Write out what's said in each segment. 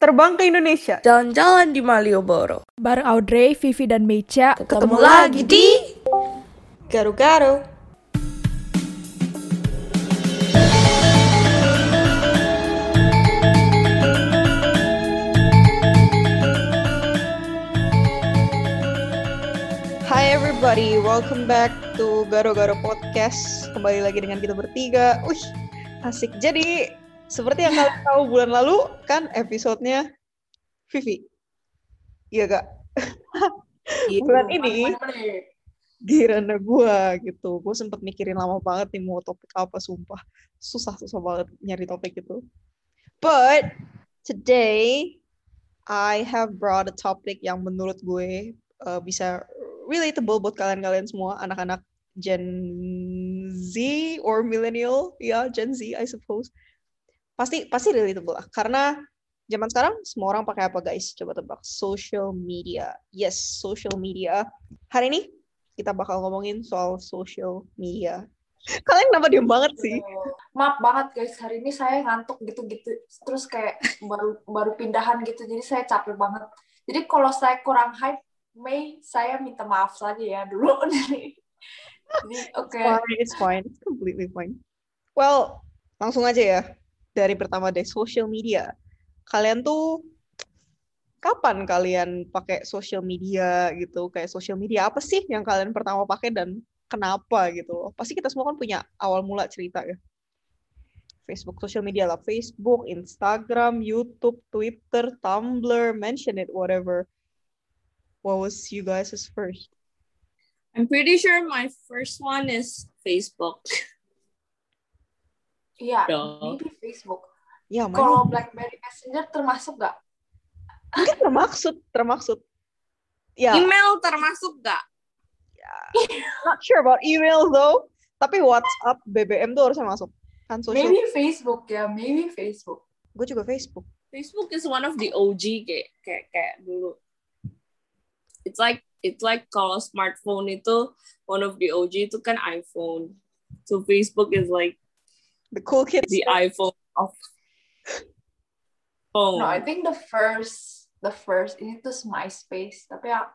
Terbang ke Indonesia. Jalan-jalan di Malioboro. Bareng Audrey, Vivi, dan Mecha. Ketemu lagi di Garu-garu. Hi everybody, welcome back to Garo-Garo Podcast. Kembali lagi dengan kita bertiga. Wih, asik. Jadi, seperti yang kalian tahu bulan lalu, kan episodenya Vivi. Iya gak? bulan ini giliran gua gitu. Gue sempet mikirin lama banget nih mau topik apa, sumpah. Susah-susah banget nyari topik itu. But, today, I have brought a topic yang menurut gue uh, bisa relatable buat kalian-kalian semua, anak-anak Gen Z or millennial, ya yeah, Gen Z I suppose. Pasti pasti relatable lah, karena zaman sekarang semua orang pakai apa guys? Coba tebak. Social media. Yes, social media. Hari ini kita bakal ngomongin soal social media. Kalian kenapa diem banget sih? Maaf banget guys, hari ini saya ngantuk gitu-gitu. Terus kayak baru baru pindahan gitu, jadi saya capek banget. Jadi kalau saya kurang hype, Mei, saya minta maaf saja ya dulu. Jadi, oke. Okay. It's fine. It's completely fine. Well, langsung aja ya. Dari pertama deh, social media. Kalian tuh kapan kalian pakai social media gitu? Kayak social media apa sih yang kalian pertama pakai dan kenapa gitu? Pasti kita semua kan punya awal mula cerita ya. Facebook, social media lah. Facebook, Instagram, YouTube, Twitter, Tumblr, mention it, whatever. What was you guys' first? I'm pretty sure my first one is Facebook. Iya, Duh. maybe Facebook. Ya, Kalau? BlackBerry Messenger termasuk nggak? Mungkin termaksud, termaksud. Ya, Email termasuk gak? not sure about email though. Tapi WhatsApp, BBM tuh harusnya masuk. Kan social. Maybe Facebook ya, maybe Facebook. Gue juga Facebook. Facebook is one of the OG kayak kayak kayak dulu. It's like it's like kalau smartphone itu one of the OG itu kan iPhone. So Facebook is like The cool kids. the iPhone of phone. No, I think the first, the first ini tuh MySpace. Tapi ya,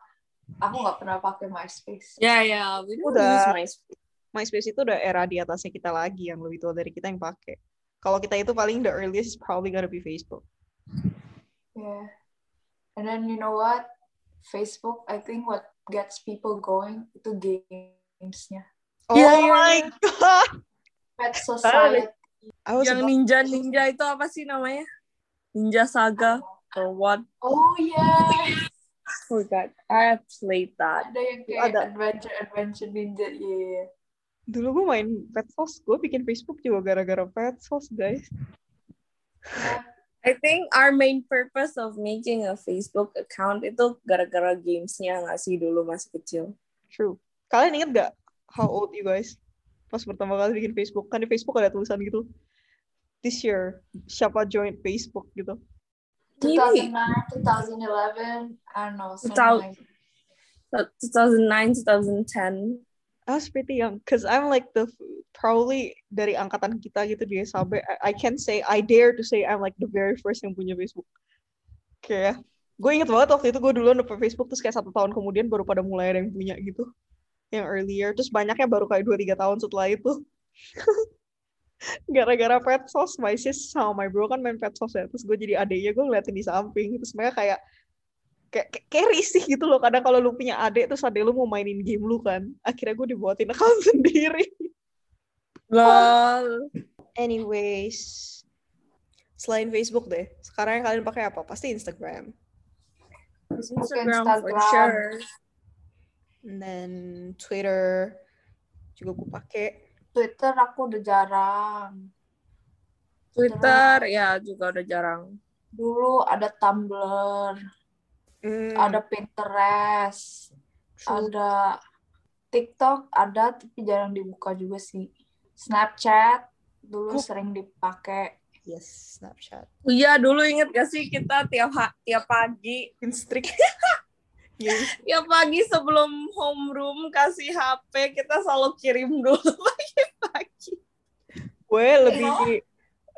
aku nggak pernah pakai MySpace. Yeah, yeah, we don't Udah. use MySpace. MySpace itu udah era di atasnya kita lagi yang lebih tua dari kita yang pakai. Kalau kita itu paling the earliest is probably gonna be Facebook. Yeah. And then you know what? Facebook, I think what gets people going itu gamesnya. Oh Yeah, yeah, my yeah. god. Pet Society. I was Yang ninja ninja itu apa sih namanya? Ninja Saga or what? Oh yeah. Forgot. I have played that. Ada yang kayak Ada. adventure adventure ninja. Iya. Yeah. Dulu gue main Petsos, gue bikin Facebook juga gara-gara Petsos, guys. I think our main purpose of making a Facebook account itu gara-gara gamesnya nggak sih dulu masih kecil. True. Kalian inget gak how old you guys? Pas pertama kali bikin Facebook, kan di Facebook ada tulisan gitu. This year, siapa join Facebook gitu. 2009, 2011, I don't know. something Thou- like 2009, 2010. I was pretty young, cause I'm like the probably dari angkatan kita gitu di SAB. I, I can say I dare to say I'm like the very first yang punya Facebook. Kayak gue inget banget waktu itu gue duluan dapet Facebook terus kayak satu tahun kemudian baru pada mulai ada yang punya gitu. Yang earlier terus banyaknya baru kayak 2 3 tahun setelah itu. Gara-gara petsos, my sis sama my bro kan main petsos ya. Terus gue jadi adeknya gue ngeliatin di samping. Terus mereka kayak kayak, kayak, kayak risih gitu loh kadang kalau lu punya adik terus adek lu mau mainin game lu kan akhirnya gue dibuatin account sendiri Lol. anyways selain Facebook deh sekarang yang kalian pakai apa pasti Instagram Instagram, for Instagram. sure. And then Twitter juga gue pakai Twitter aku udah jarang. Twitter ya juga udah jarang. Dulu ada Tumblr, Hmm, ada Pinterest, true. ada TikTok, ada tapi jarang dibuka juga sih. Snapchat dulu Kok- sering dipakai. yes Snapchat Iya dulu inget gak sih kita tiap tiap pagi Pinstrik yes. tiap pagi sebelum homeroom kasih HP kita selalu kirim dulu pagi-pagi. gue lebih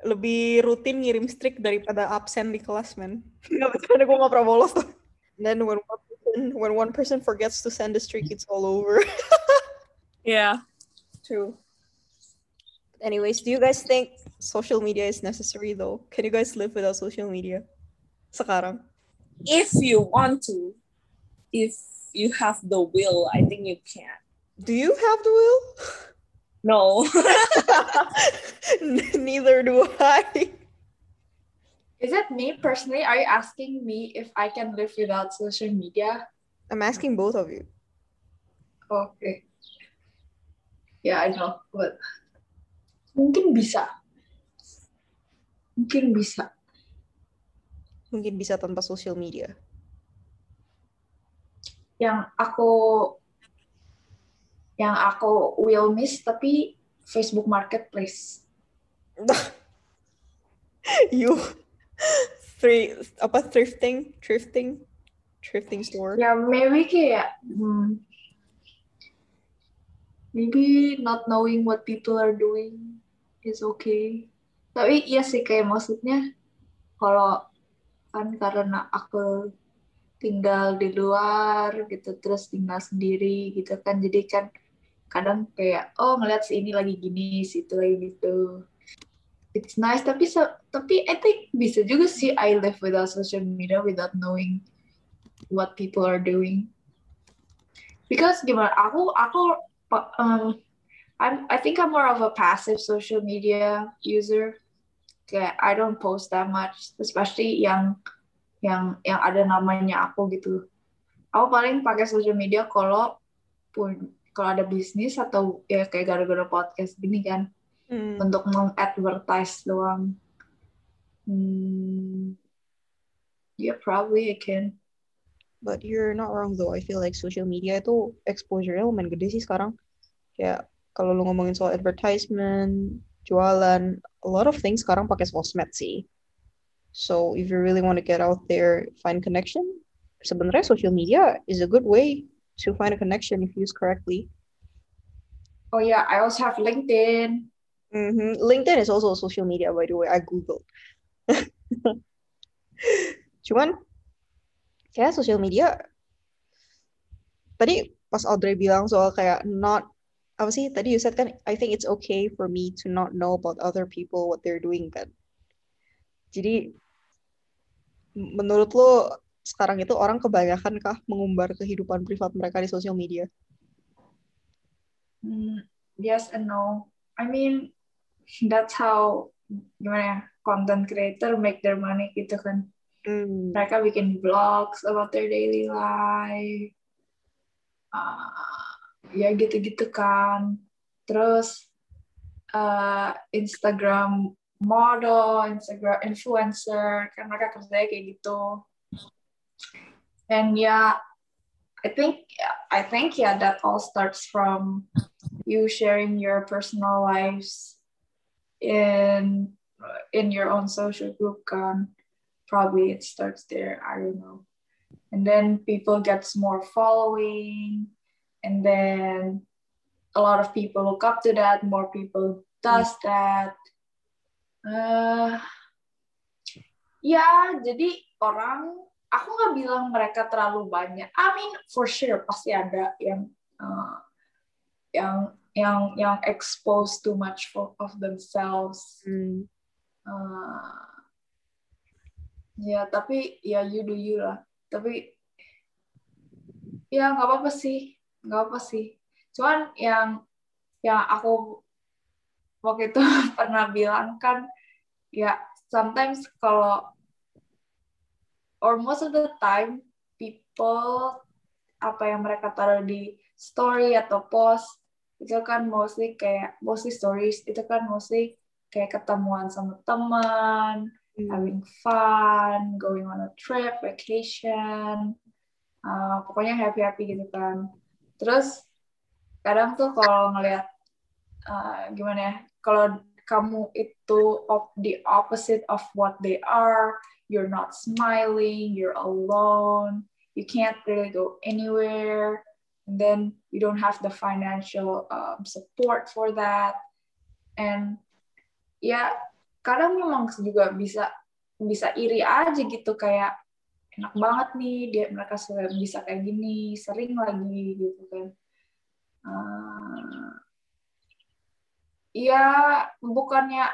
lebih rutin ngirim streak daripada absen di kelas, men. Nggak bercanda, gue nggak pernah bolos tuh. And then when one person, when one person forgets to send a streak, it's all over. Yeah, true. Anyways, do you guys think social media is necessary though? Can you guys live without social media? Sekarang. If you want to, if you have the will, I think you can. Do you have the will? No. Neither do I. Is it me personally? Are you asking me if I can live without social media? I'm asking both of you. Okay. Yeah, I know, but mungkin bisa. Mungkin bisa. Mungkin bisa tanpa social media. Yang aku yang aku will miss tapi Facebook Marketplace. you three apa thrifting, thrifting, thrifting store. Ya maybe kayak hmm, maybe not knowing what people are doing is okay. Tapi iya sih kayak maksudnya kalau kan karena aku tinggal di luar gitu terus tinggal sendiri gitu kan. Jadi kan kadang kayak oh ngeliat si ini lagi gini si itu lagi gitu. It's nice tapi so, tapi I think bisa juga sih I live without social media without knowing what people are doing. Because gimana aku aku um, I'm I think I'm more of a passive social media user. Kayak I don't post that much especially yang yang yang ada namanya aku gitu aku paling pakai social media kalau pun kalau ada bisnis atau ya kayak gara-gara podcast gini kan Hmm. untuk mengadvertise doang hmm, yeah probably I can But you're not wrong though. I feel like social media itu exposure-nya lumayan gede sih sekarang. Kayak kalau lu ngomongin soal advertisement, jualan, a lot of things sekarang pakai sosmed sih. So if you really want to get out there, find connection, sebenarnya social media is a good way to find a connection if used correctly. oh yeah I also have LinkedIn Mhm. LinkedIn is also a social media, by the way. I googled. Cuman, kayak social media. Tadi pas Audrey bilang soal kayak not apa sih? Tadi you said kan, I think it's okay for me to not know about other people what they're doing kan. Jadi, menurut lo sekarang itu orang kebanyakan kah mengumbar kehidupan privat mereka di sosial media? Hmm, yes and no. I mean, that's how gimana ya, content creator make their money gitu kan. Hmm. Mereka bikin vlogs about their daily life. Ah, ya gitu-gitu kan. Terus uh, Instagram model, Instagram influencer, kan mereka kerjanya kayak gitu. And yeah, I think I think yeah that all starts from you sharing your personal lives in in your own social group kan. Probably it starts there I don't know. And then people gets more following and then a lot of people look up to that more people does mm. that uh, ya jadi orang aku nggak bilang mereka terlalu banyak. I mean for sure pasti ada yang uh, yang yang yang expose too much for, of themselves. Hmm. uh, ya tapi ya you do you lah. Tapi ya nggak apa-apa sih. Nggak apa sih. Cuman yang yang aku waktu itu pernah bilang kan ya sometimes kalau or most of the time people apa yang mereka taruh di story atau post itu kan mostly kayak mostly stories itu kan mostly kayak ketemuan sama teman Hmm. having fun, going on a trip, vacation, uh, pokoknya happy happy gitu kan. Terus kadang tuh kalau ngelihat uh, gimana ya, kalau kamu itu of the opposite of what they are, you're not smiling, you're alone, you can't really go anywhere, and then you don't have the financial um, support for that, and ya kadang memang juga bisa bisa iri aja gitu kayak enak banget nih dia mereka bisa kayak gini sering lagi gitu kan. Eh, ya bukannya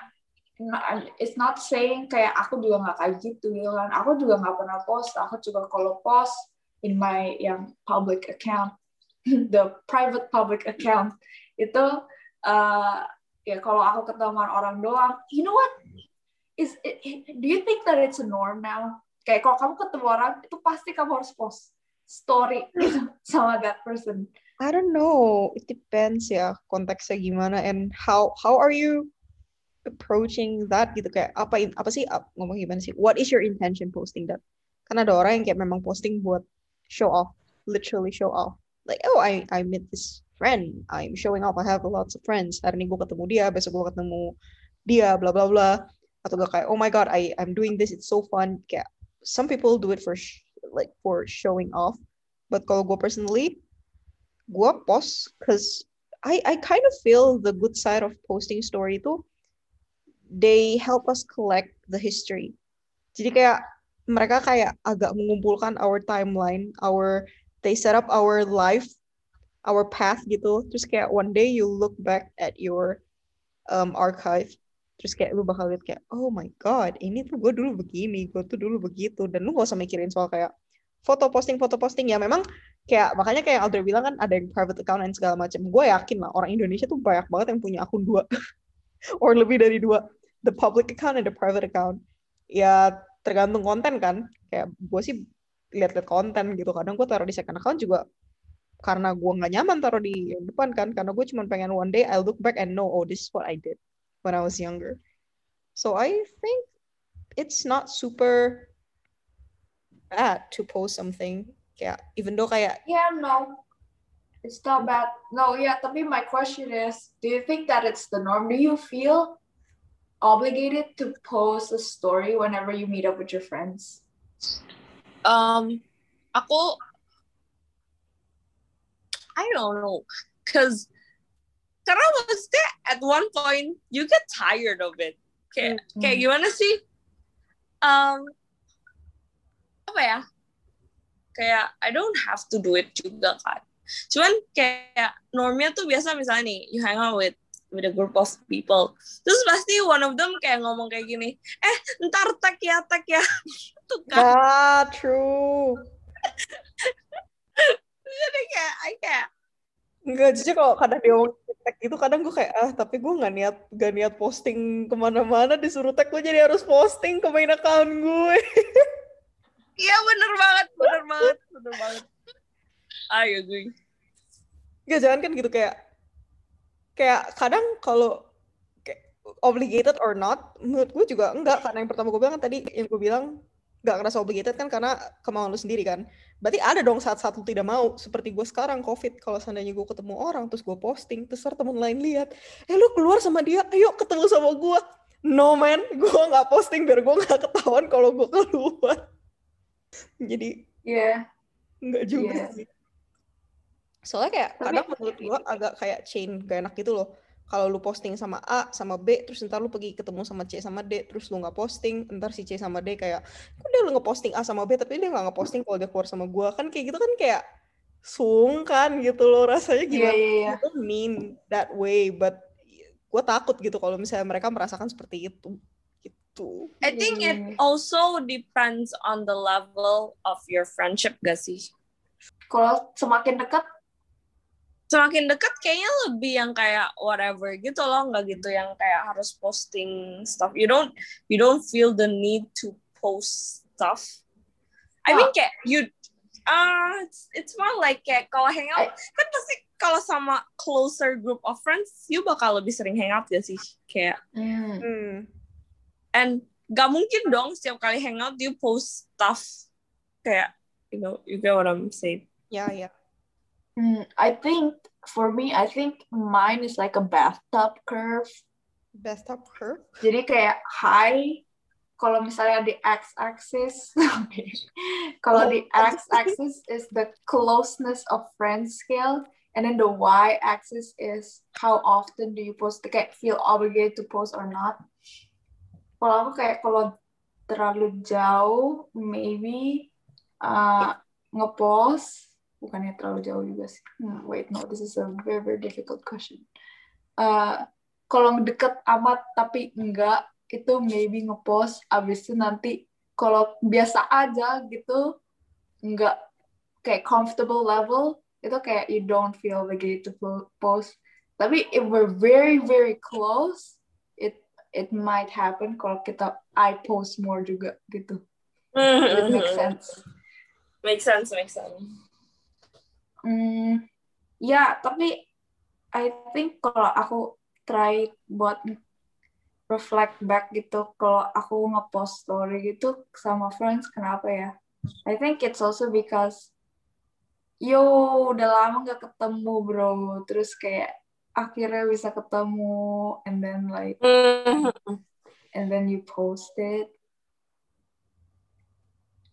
it's not saying kayak aku juga nggak kayak gitu kan. Aku juga nggak pernah post. Aku juga kalau post in my yang public account the private public account itu eh, ya kalau aku ketemu orang doang you know what? Is it, do you think that it's a norm now? Kayak kalau kamu ketemu orang itu pasti kamu harus post story sama that person I don't know. It depends ya konteksnya gimana and how how are you approaching that gitu kayak apa apa sih ngomong gimana sih? What is your intention posting that? Kan ada orang yang kayak memang posting buat show off, literally show off. Like oh I I met this friend, I'm showing off. I have lots of friends. Hari ini gue ketemu dia, besok gue ketemu dia, bla bla bla. Atau gak kayak oh my god I I'm doing this, it's so fun. Kayak some people do it for like for showing off. But kalau gue personally gue post cause I I kind of feel the good side of posting story itu they help us collect the history. Jadi kayak mereka kayak agak mengumpulkan our timeline, our they set up our life, our path gitu. Terus kayak one day you look back at your um, archive, terus kayak lu bakal lihat kayak oh my god ini tuh gue dulu begini, gue tuh dulu begitu, dan lu gak usah mikirin soal kayak foto posting foto posting ya memang kayak makanya kayak Audrey bilang kan ada yang private account dan segala macam. Gue yakin lah orang Indonesia tuh banyak banget yang punya akun dua or lebih dari dua, the public account and the private account. Ya tergantung konten kan. Kayak gue sih lihat-lihat konten gitu. Kadang gue taruh di second account juga karena gue nggak nyaman taruh di yang depan kan. Karena gue cuma pengen one day I look back and know oh this is what I did when I was younger. So I think it's not super bad to post something kayak even though kayak Yeah, no. It's not bad. No, yeah, tapi my question is, do you think that it's the norm? Do you feel obligated to post a story whenever you meet up with your friends? Um, aku I don't know, cause karena maksudnya at one point you get tired of it. Kayak kayak gimana sih? Um, apa ya? Kayak I don't have to do it juga kan. Cuman kayak normnya tuh biasa misalnya nih you hang out with with a group of people. Terus pasti one of them kayak ngomong kayak gini, eh ntar tag ya tag ya. Gitu kan. ah true Jadi kayak I kayak Enggak, jujur kalau kadang dia ngomong tag itu kadang gue kayak ah tapi gue nggak niat gak niat posting ke mana-mana disuruh tag gue jadi harus posting ke main account gue Iya bener banget, bener banget, bener banget. I agree. Enggak jangan kan gitu kayak kayak kadang kalau obligated or not menurut gue juga enggak karena yang pertama gue bilang kan tadi yang gue bilang nggak ngerasa obligated kan karena kemauan lu sendiri kan berarti ada dong saat-saat lu tidak mau seperti gue sekarang covid kalau seandainya gue ketemu orang terus gue posting terus temen lain lihat eh lu keluar sama dia ayo ketemu sama gue no man gue nggak posting biar gue nggak ketahuan kalau gue keluar jadi Yeah. Enggak juga Iya. sih. Soalnya kayak Tapi- kadang menurut gua agak kayak chain gak enak gitu loh. Kalau lu posting sama A sama B, terus ntar lu pergi ketemu sama C sama D, terus lu nggak posting, ntar si C sama D kayak, kok dia lu ngeposting A sama B, tapi dia nggak ngeposting kalau dia keluar sama gua kan kayak gitu kan kayak sungkan gitu loh rasanya Iya, gimana? iya, iya. I don't mean that way, but gue takut gitu kalau misalnya mereka merasakan seperti itu. Gitu. I think it Hmm. also depends on the level of your friendship gak sih? Kalau semakin dekat, Semakin dekat kayaknya lebih yang kayak whatever gitu loh, nggak gitu yang kayak harus posting stuff. You don't you don't feel the need to post stuff. I mean kayak you uh it's, it's more like kayak kalau hangout I- kan pasti kalau sama closer group of friends you bakal lebih sering hangout gak sih? Kayak hmm, Hmm. And gak mungkin dong setiap kali hangout you post stuff kayak you know you get what I'm saying Ya, ya. hmm, I think for me, I think mine is like a bathtub curve. Up curve. Jadi kayak high kalau misalnya di x-axis kalau di x-axis is the closeness of friends scale and then the y-axis is how often do you post kayak feel obligated to post or not kalau aku kayak kalau terlalu jauh maybe uh, ngepost bukannya terlalu jauh juga sih. Hmm, wait no this is a very very difficult question. Uh, kalau deket amat tapi enggak itu maybe ngepost abis itu nanti kalau biasa aja gitu enggak kayak comfortable level itu kayak you don't feel obligated to post tapi if we're very very close it it might happen kalau kita I post more juga gitu it makes sense Make sense, make sense. Hmm, ya, tapi I think kalau aku try buat reflect back gitu, kalau aku ngepost story gitu sama friends, kenapa ya? I think it's also because yo udah lama gak ketemu bro, terus kayak akhirnya bisa ketemu, and then like, and then you post it,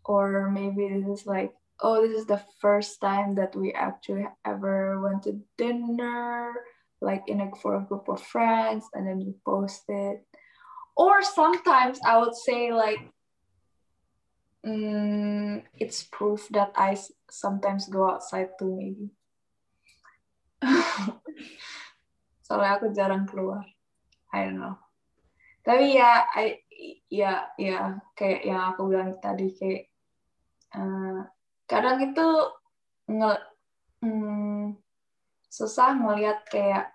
or maybe this is like oh this is the first time that we actually ever went to dinner like in a for a group of friends and then you post it. Or sometimes i would say like mm, it's proof that i sometimes go outside too maybe soalnya aku jarang keluar. I don't know. Tapi ya I ya ya kayak yang aku bilang tadi kayak eh, kadang itu nge hmm, susah ngelihat kayak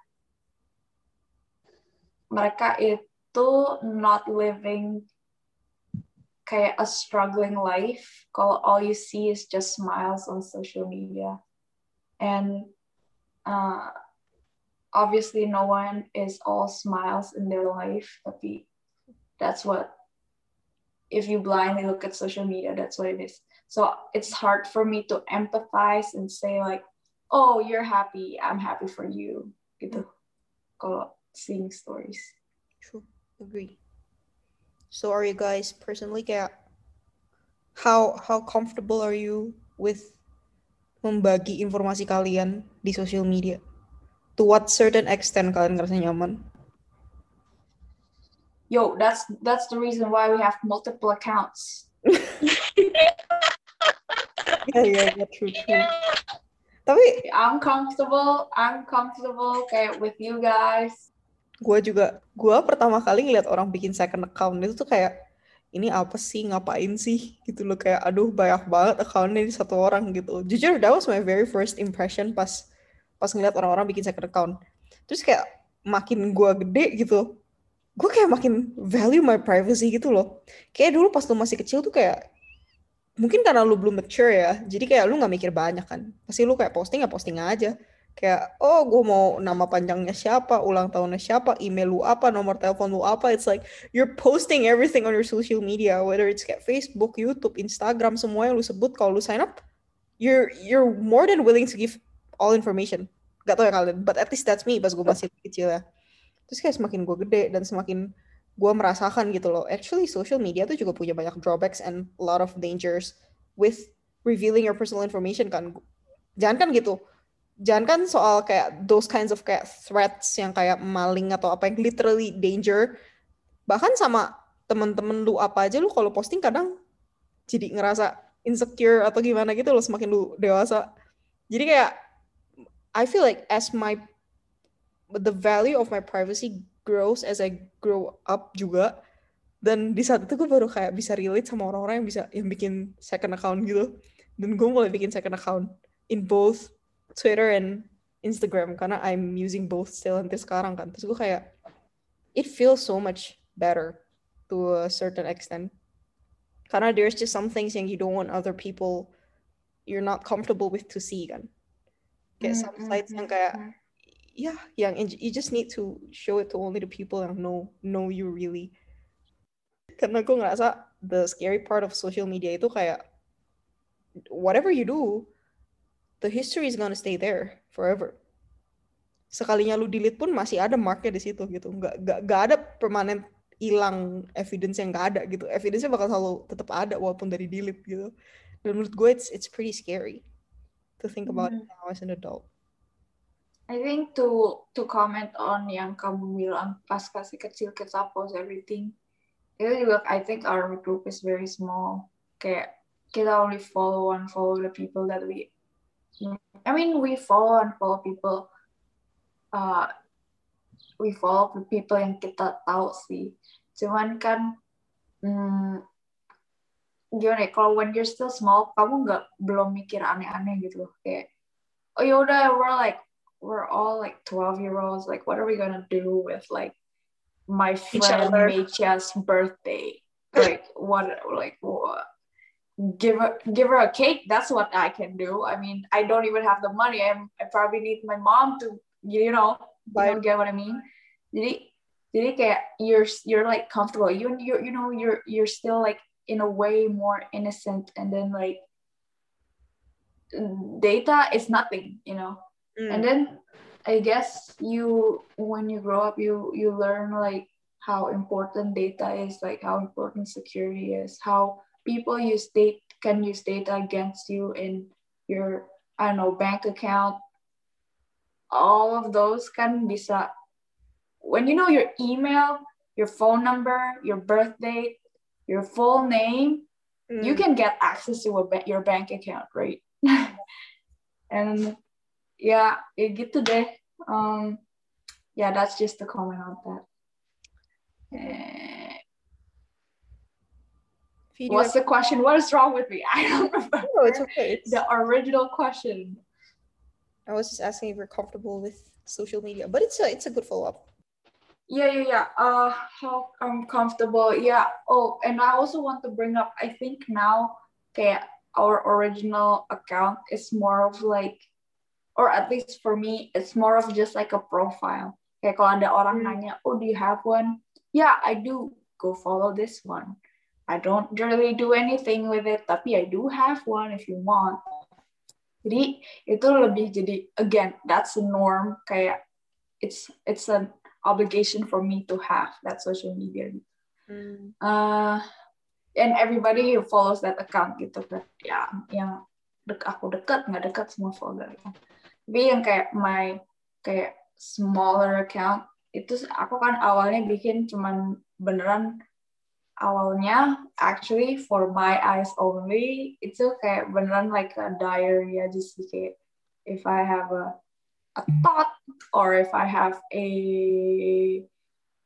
mereka itu not living kayak a struggling life. Kalau all you see is just smiles on social media. And uh, obviously no one is all smiles in their life tapi that's what if you blindly look at social media that's what it is so it's hard for me to empathize and say like oh you're happy i'm happy for you gitu kalau seeing stories True. Agree. So are you guys personally kayak how how comfortable are you with membagi informasi kalian di social media? To what certain extent kalian ngerasa nyaman? yo that's that's the reason why we have multiple accounts. Iya iya iya true true. Tapi i'm comfortable i'm comfortable kayak with you guys. gue juga gue pertama kali ngeliat orang bikin second account itu tuh kayak ini apa sih? Ngapain sih? Gitu loh kayak aduh banyak banget accountnya di satu orang gitu. Jujur that was my very first impression pas pas ngeliat orang-orang bikin second account. Terus kayak makin gue gede gitu gue kayak makin value my privacy gitu loh. Kayak dulu pas lu masih kecil tuh kayak mungkin karena lu belum mature ya jadi kayak lu nggak mikir banyak kan. Pasti lu kayak posting ya posting aja. Kayak oh gue mau nama panjangnya siapa ulang tahunnya siapa email lu apa nomor telepon lu apa. It's like you're posting everything on your social media whether it's kayak Facebook YouTube Instagram semua yang lu sebut kalau lu sign up you're you're more than willing to give all information. Gak tau ya kalian but at least that's me pas gue masih kecil ya. Terus kayak semakin gue gede dan semakin gue merasakan gitu loh. Actually social media tuh juga punya banyak drawbacks and a lot of dangers with revealing your personal information kan. Jangan kan gitu. Jangan kan soal kayak those kinds of kayak threats yang kayak maling atau apa yang literally danger. Bahkan sama temen-temen lu apa aja lu kalau posting kadang jadi ngerasa insecure atau gimana gitu loh semakin lu dewasa. Jadi kayak I feel like as my the value of my privacy grows as I grow up juga dan di saat itu gue baru kayak bisa relate sama orang-orang yang bisa yang bikin second account gitu. Dan gue mulai bikin second account in both Twitter and Instagram karena I'm using both still until sekarang kan. Terus gue kayak it feels so much better to a certain extent. Karena there's just some things yang you don't want other people you're not comfortable with to see kan kayak some sites yang kayak yeah, yang you just need to show it to only the people yang know know you really. Karena gue ngerasa the scary part of social media itu kayak whatever you do, the history is gonna stay there forever. Sekalinya lu delete pun masih ada marknya di situ gitu. Nggak nggak nggak ada permanen hilang evidence yang nggak ada gitu. Evidence-nya bakal selalu tetap ada walaupun dari delete gitu. Dan menurut gue it's it's pretty scary to think about it now as an adult. I think to to comment on yang kamu bilang pas kasih kecil kita post everything. itu juga I think our group is very small kayak kita only follow and follow the people that we I mean we follow and follow people uh, we follow the people yang kita tahu sih cuman kan hmm, gimana ya kalau when you're still small kamu nggak belum mikir aneh-aneh gitu kayak oh yaudah we're like we're all like 12 year olds like what are we gonna do with like my friend. Mecha's birthday? Like what like what give her give her a cake that's what i can do. I mean i don't even have the money. I'm, i probably need my mom to you know you know, get what i mean? Jadi jadi kayak you're you're like comfortable. You you you know you're you're still like in a way more innocent and then like data is nothing you know Hmm. and then i guess you when you grow up you you learn like how important data is like how important security is how people use data can use data against you in your i don't know bank account all of those can be bisa when you know your email your phone number your birth date your full name Hmm. you can get access to a your bank account, right? and yeah, gitu deh. Um, yeah, that's just the comment on that. Video- what's the question? What is wrong with me? I don't remember No, it's okay. It's, the original question. I was just asking if you're comfortable with social media, but it's a it's a good follow up. Yeah, yeah, yeah. Uh, how I'm comfortable. Yeah. Oh, and I also want to bring up. I think now, okay, our original account is more of like, or at least for me, it's more of just like a profile. Kayak kalau ada orang Hmm. nanya, oh, do you have one? Yeah, I do. Go follow this one. I don't really do anything with it, tapi I do have one if you want. Jadi itu lebih jadi again, that's the norm. Kayak it's it's an obligation for me to have that social media. Hmm. Uh, and everybody who follows that account gitu kan, ya yang dek aku dekat nggak dekat semua follow that account. Tapi yang kayak my kayak smaller account itu aku kan awalnya bikin cuman beneran awalnya actually for my eyes only itu kayak beneran like a diary aja sih kayak if I have a a thought or if I have a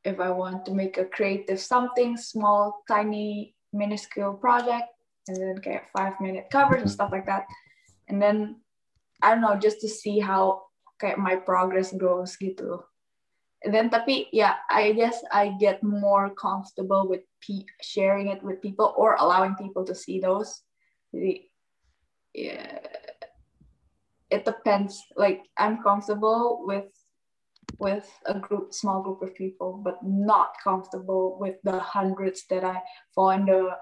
if I want to make a creative something small tiny minuscule project and then get five minute covers and mm-hmm. stuff like that. And then I don't know just to see how kayak my progress goes gitu. And then tapi yeah I guess I get more comfortable with pe- sharing it with people or allowing people to see those. Jadi yeah it depends. Like I'm comfortable with with a group small group of people but not comfortable with the hundreds that I follow and the uh,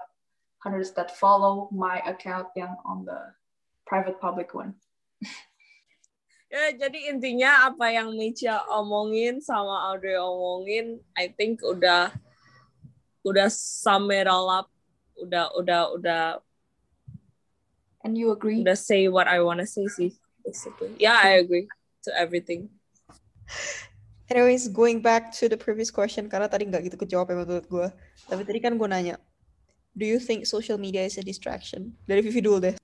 hundreds that follow my account yang on the private public one. Ya, jadi intinya apa yang Micha omongin sama Audrey omongin, I think udah udah sum it all up, udah udah udah and you agree? udah say what I wanna say sih, basically. Yeah, I agree to everything. Anyways, going back to the previous question karena tadi nggak gitu kejawab ya menurut gue. Tapi tadi kan gue nanya, do you think social media is a distraction? Dari Vivi dulu deh.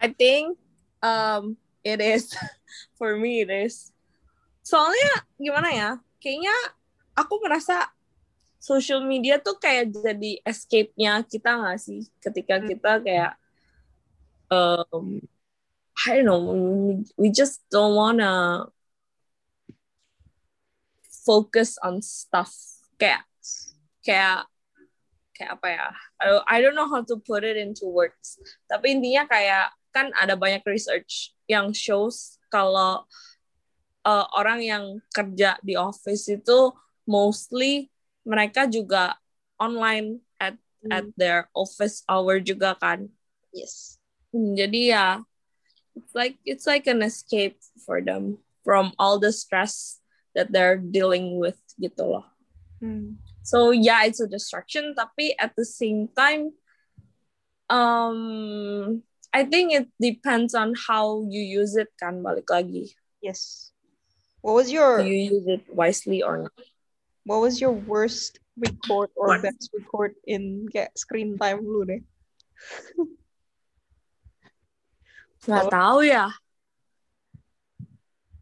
I think um it is for me it is. Soalnya gimana ya? Kayaknya aku merasa social media tuh kayak jadi escape-nya kita nggak sih? Ketika kita kayak um I don't know, we- we just don't wanna focus on stuff. Kayak kayak kayak apa ya? I don't, I don't know how to put it into words. Tapi intinya kayak kan ada banyak research yang shows kalau uh, orang yang kerja di office itu mostly mereka juga online at at their office hour juga kan. Yes. Hmm, Jadi ya it's like it's like an escape for them from all the stress that they're dealing with gitu loh. Hmm. So yeah, it's a distraction. Tapi at the same time, um, I think it depends on how you use it. Kan balik lagi, Yes. What was your do you use it wisely or not? what was your worst record or What? best record in get screen time lu deh. Nggak tahu ya.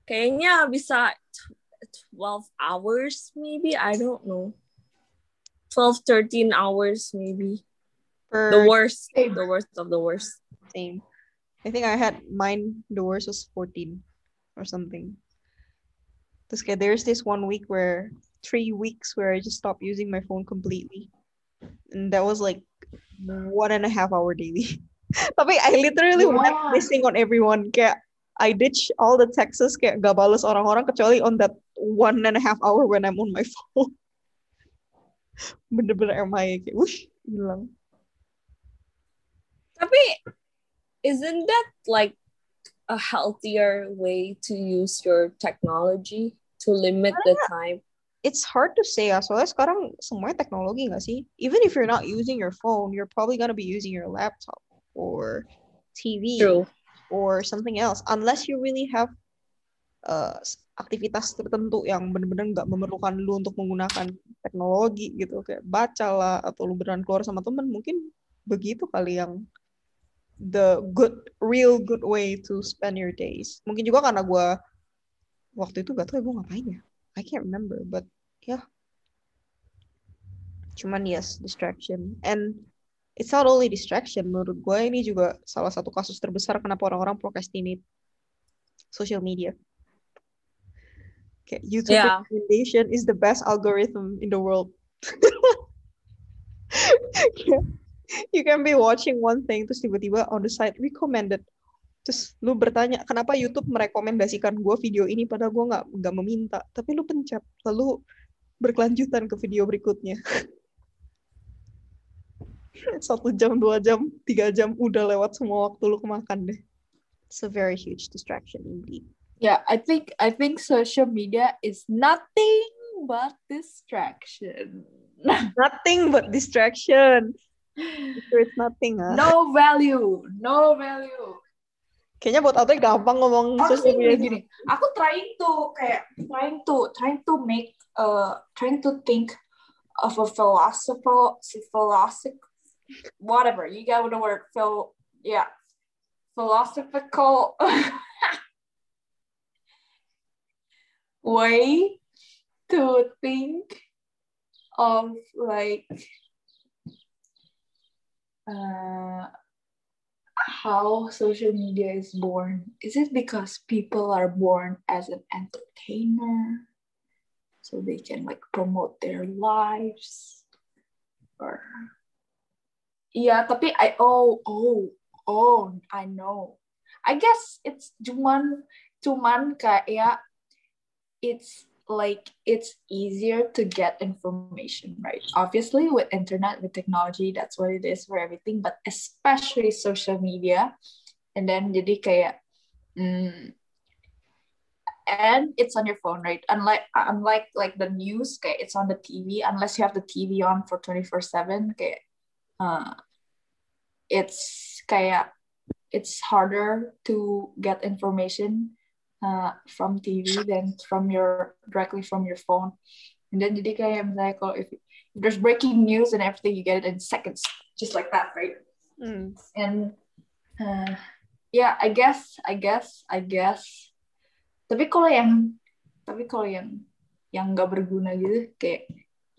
Kayaknya bisa tw- 12 hours maybe, I don't know. 12, 13 hours maybe. Per The worst, Same. the worst of the worst. same. I think I had mine. The worst was 14 or something. Terus kayak there's this one week where three weeks where I just stopped using my phone completely, and that was like one and a half hour daily. Tapi I literally went missing on everyone. Kayak I ditch all the texts kayak gak balas orang-orang kecuali on that one and a half hour when I'm on my phone. Bener-bener MIA kayak, wush, hilang. Tapi isn't that like a healthier way to use your technology to limit the time? it's hard to say ya, soalnya sekarang semuanya teknologi nggak sih? Even if you're not using your phone, you're probably gonna be using your laptop or TV True. or something else, unless you really have uh, aktivitas tertentu yang benar-benar nggak memerlukan lu untuk menggunakan teknologi gitu, kayak baca lah atau lu beneran keluar sama temen, mungkin begitu kali yang the good, real good way to spend your days. Mungkin juga karena gue waktu itu gak tau ya gue ngapain ya. I can't remember, but yeah. Cuman yes, distraction. And it's not only distraction, menurut gue ini juga salah satu kasus terbesar kenapa orang-orang procrastinate social media. Kayak YouTube Yeah. recommendation is the best algorithm in the world. You can be watching one thing terus tiba-tiba on the side recommended terus lu bertanya kenapa YouTube merekomendasikan gue video ini padahal gue nggak nggak meminta tapi lu pencet lalu berkelanjutan ke video berikutnya satu jam dua jam tiga jam udah lewat semua waktu lu kemakan deh it's a very huge distraction indeed Yeah, I think I think social media is nothing but distraction. nothing but distraction Sure, it's nothing ah No value, no value. kayaknya buat Ate gampang ngomong Aku social sih media gini, gini. Aku trying to kayak trying to trying to make uh trying to think of a philosophical philosophic whatever you got the word phil yeah philosophical. Way to think of like uh how social media is born. Is it because people are born as an entertainer? So they can like promote their lives or yeah tapi i oh oh oh i know. I guess it's cuman cuman kayak it's like it's easier to get information right? Obviously with internet with technology that's what it is for everything but especially social media. And then jadi kayak mm, and it's on your phone right? Unlike unlike like the news kayak it's on the tv unless you have the tv on for 24/7 kayak uh, it's kayak it's harder to get information uh, from TV than from your directly from your phone. And then jadi kayak misalnya kalau if, if there's breaking news and everything, you get it in seconds, just like that, right? Hmm. And uh, yeah, I guess, I guess, I guess. Tapi kalau yang, tapi kalau yang yang nggak berguna gitu, kayak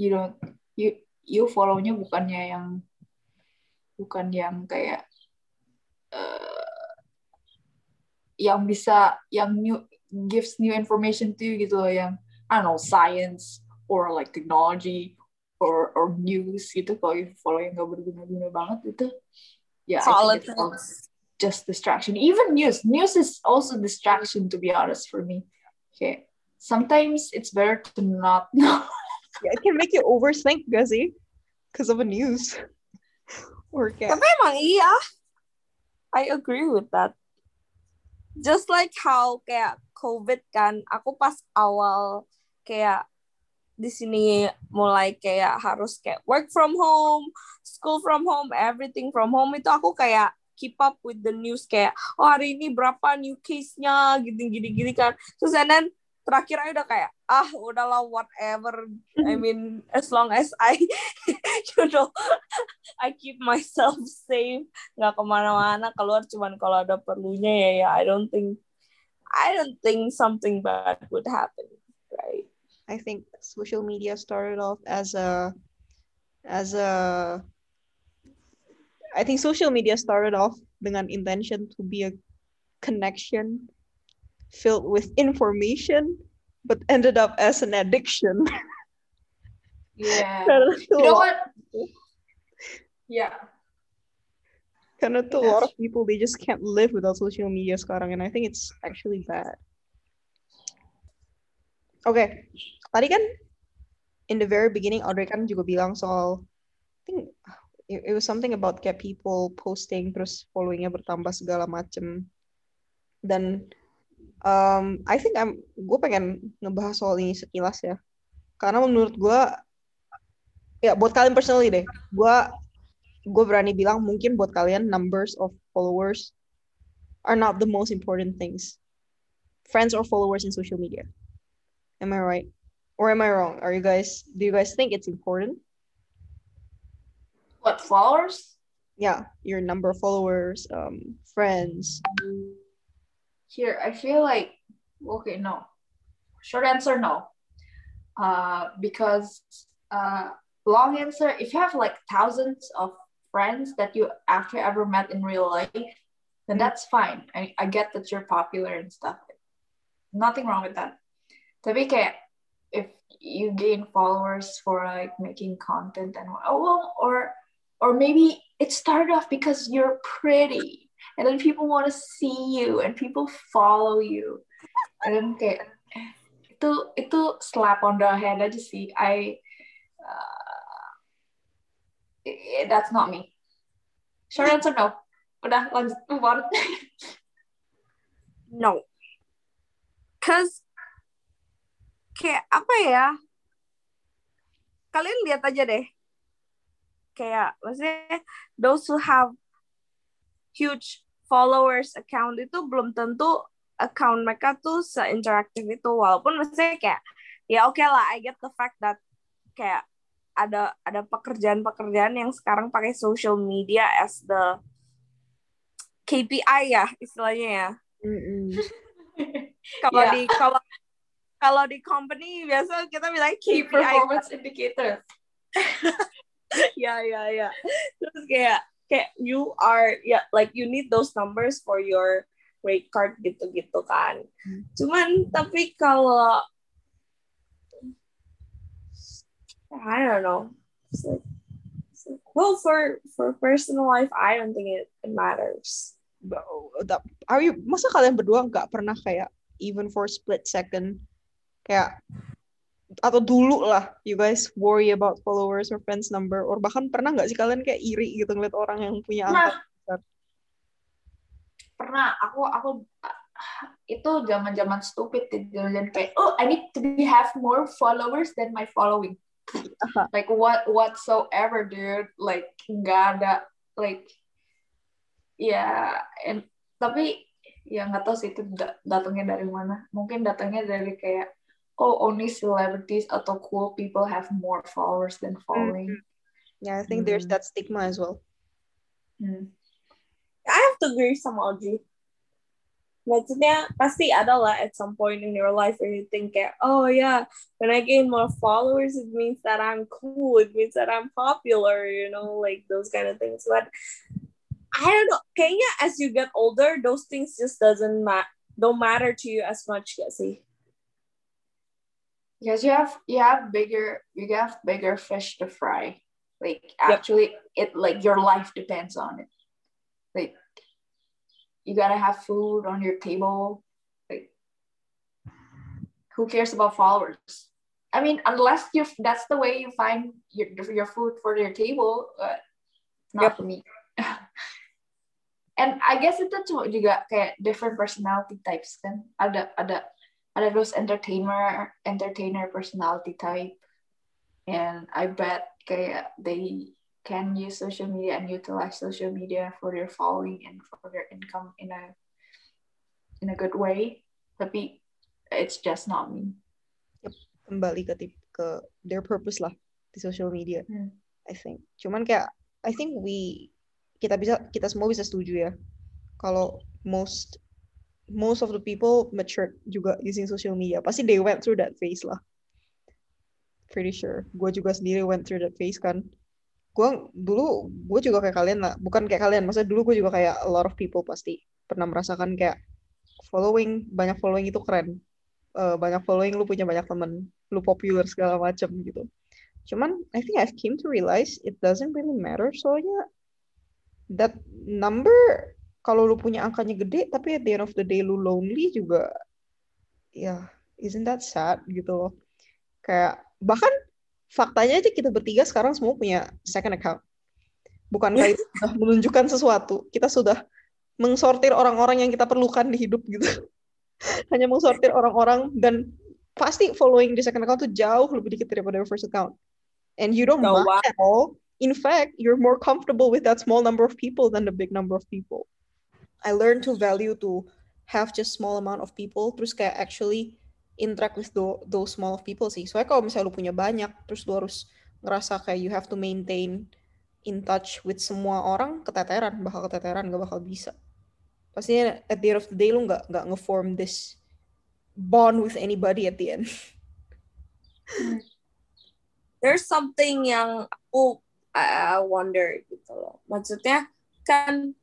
you don't, you you follow-nya bukannya yang bukan yang kayak uh, yang bisa yang new gives new information to you gitu loh yang I don't know science or like technology or or news gitu kalau you follow yang gak berguna-guna banget itu ya Politics. just distraction even news news is also distraction to be honest for me okay sometimes it's better to not know Yeah, it can make you overthink gak sih? Because of a news. Or kayak, Tapi emang iya. I agree with that. Just like how kayak COVID kan, aku pas awal kayak di sini mulai kayak harus kayak work from home, school from home, everything from home itu aku kayak keep up with the news kayak oh hari ini berapa new case-nya gitu gini gini kan. Terus and then terakhir aja udah kayak ah udahlah whatever. I mean as long as I you know I keep myself safe. Nggak ke mana-mana keluar cuman kalau ada perlunya ya ya I don't think I don't think something bad would happen right? I think social media started off as a as a I think social media started off dengan intention to be a connection filled with information but ended up as an addiction. Yeah. Karena tuh You know what? Yeah. karena tuh a lot of people they just can't live without social media sekarang and I think it's actually bad. Oke, tadi kan in the very beginning Audrey kan juga bilang soal I think it, it was something about kayak people posting terus followingnya bertambah segala macem dan um, I think I'm gue pengen ngebahas soal ini sekilas ya. Karena menurut gue ya buat kalian personally deh gue gue berani bilang mungkin buat kalian numbers of followers are not the most important things. Friends or followers in social media. Am I right? Or am I wrong? Are you guys do you guys think it's important? What followers? yeah your number of followers um friends Here, I feel like okay, no. Short answer, no. Uh, because uh, long answer, if you have like thousands of friends that you actually ever met in real life, then Mm. that's fine. I, I get that you're popular and stuff. Nothing wrong with that. Tapi kayak if you gain followers for like making content and oh well, or or maybe it started off because you're pretty and then people want to see you and people follow you. And then kayak itu itu slap on the head aja sih. I uh, eh, that's not me. Short answer no. Udah lanjut move on. No. Cause kayak apa ya? Kalian lihat aja deh. Kayak maksudnya those who have huge followers account itu belum tentu account mereka tuh se-interaktif itu. Walaupun maksudnya kayak ya oke lah I get the fact that kayak ada ada pekerjaan-pekerjaan yang sekarang pakai social media as the KPI ya istilahnya ya. Kalau Yeah. di kalau kalau di company biasa kita bilang key KPI performance indicator ya ya ya. Terus kayak kayak you are ya like you need those numbers for your rate card gitu-gitu kan. Hmm. cuman tapi kalau I don't know. It's like- it's like, well for for personal life I don't think it, it matters. Are you, masa kalian berdua nggak pernah kayak even for split second kayak atau dulu lah you guys worry about followers or friends number or bahkan pernah nggak sih kalian kayak iri gitu ngeliat orang yang punya angka besar? pernah aku aku itu zaman zaman stupid gitu dan kayak oh I need to be have more followers than my following. Like what whatsoever dude. Like nggak ada like ya and tapi ya nggak tahu sih itu da- datangnya dari mana. Mungkin datangnya dari kayak oh only celebrities atau cool people have more followers than following. Yeah, I think there's Hmm. that stigma as well. Hmm. I have to agree sama Audrey maksudnya pasti ada lah at some point in your life where you think kayak oh yeah when I gain more followers it means that I'm cool. It means that I'm popular you know like those kind of things. But I don't know. Kayaknya as you get older those things just doesn't ma- don't matter to you as much gak sih because you have you have bigger you have bigger fish to fry. Like actually it like your life depends on it. Like you gotta have food on your table. Like who cares about followers i mean unless you that's the way you find your, your food for your table uh, not Yep. for me. And i guess itu cuma juga kayak different personality types kan ada ada ada those entertainer entertainer personality type and I bet kayak they can use social media and utilize social media for their following and for their income in a in a good way tapi it's just not me. Yep. kembali ke tip ke their purpose lah di social media Hmm. I think cuman kayak I think we kita bisa kita semua bisa setuju ya kalau most most of the people matured juga using social media. Pasti they went through that phase lah. Pretty sure. Gue juga sendiri went through that phase kan. Gue dulu gue juga kayak kalian lah. Bukan kayak kalian maksudnya dulu gue juga kayak a lot of people pasti pernah merasakan kayak following banyak following itu keren. Eh, banyak following lu punya banyak temen lu popular segala macam gitu. Cuman I think I've came to realize it doesn't really matter. Soalnya that number kalau lu punya angkanya gede tapi at the end of the day lu lonely juga ya isn't that sad gitu loh. Kayak bahkan faktanya aja kita bertiga sekarang semua punya second account. Bukan kayak sudah menunjukkan sesuatu? Kita sudah mengsortir orang-orang yang kita perlukan di hidup gitu. Hanya mengsortir orang-orang dan pasti following di second account tuh jauh lebih dikit daripada first account. And you don't Oh, mind wow. at all. In fact you're more comfortable with that small number of people than the big number of people I learned to value to have just small amount of people terus kayak actually interact with tho- those small of people sih. Soalnya kalau misalnya lu punya banyak terus lu harus ngerasa kayak you have to maintain in touch with semua orang keteteran bakal keteteran gak bakal bisa. Pastinya at the end of the day lu nggak nggak nge-form this bond with anybody at the end. There's something yang aku I wonder gitu loh. Maksudnya kan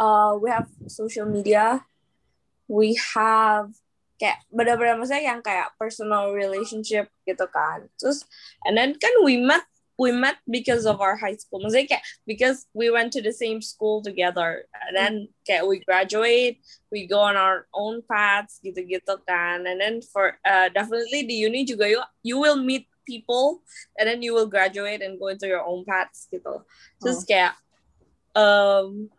uh, we have social media, we have kayak benar-benar maksudnya yang kayak personal relationship gitu kan. Terus and then kan we met we met because of our high school. Maksudnya kayak because we went to the same school together. And then kayak we graduate, we go on our own paths gitu-gitu kan. And then for uh, definitely di uni juga you you will meet people and then you will graduate and go into your own paths gitu. Terus Oh. kayak um,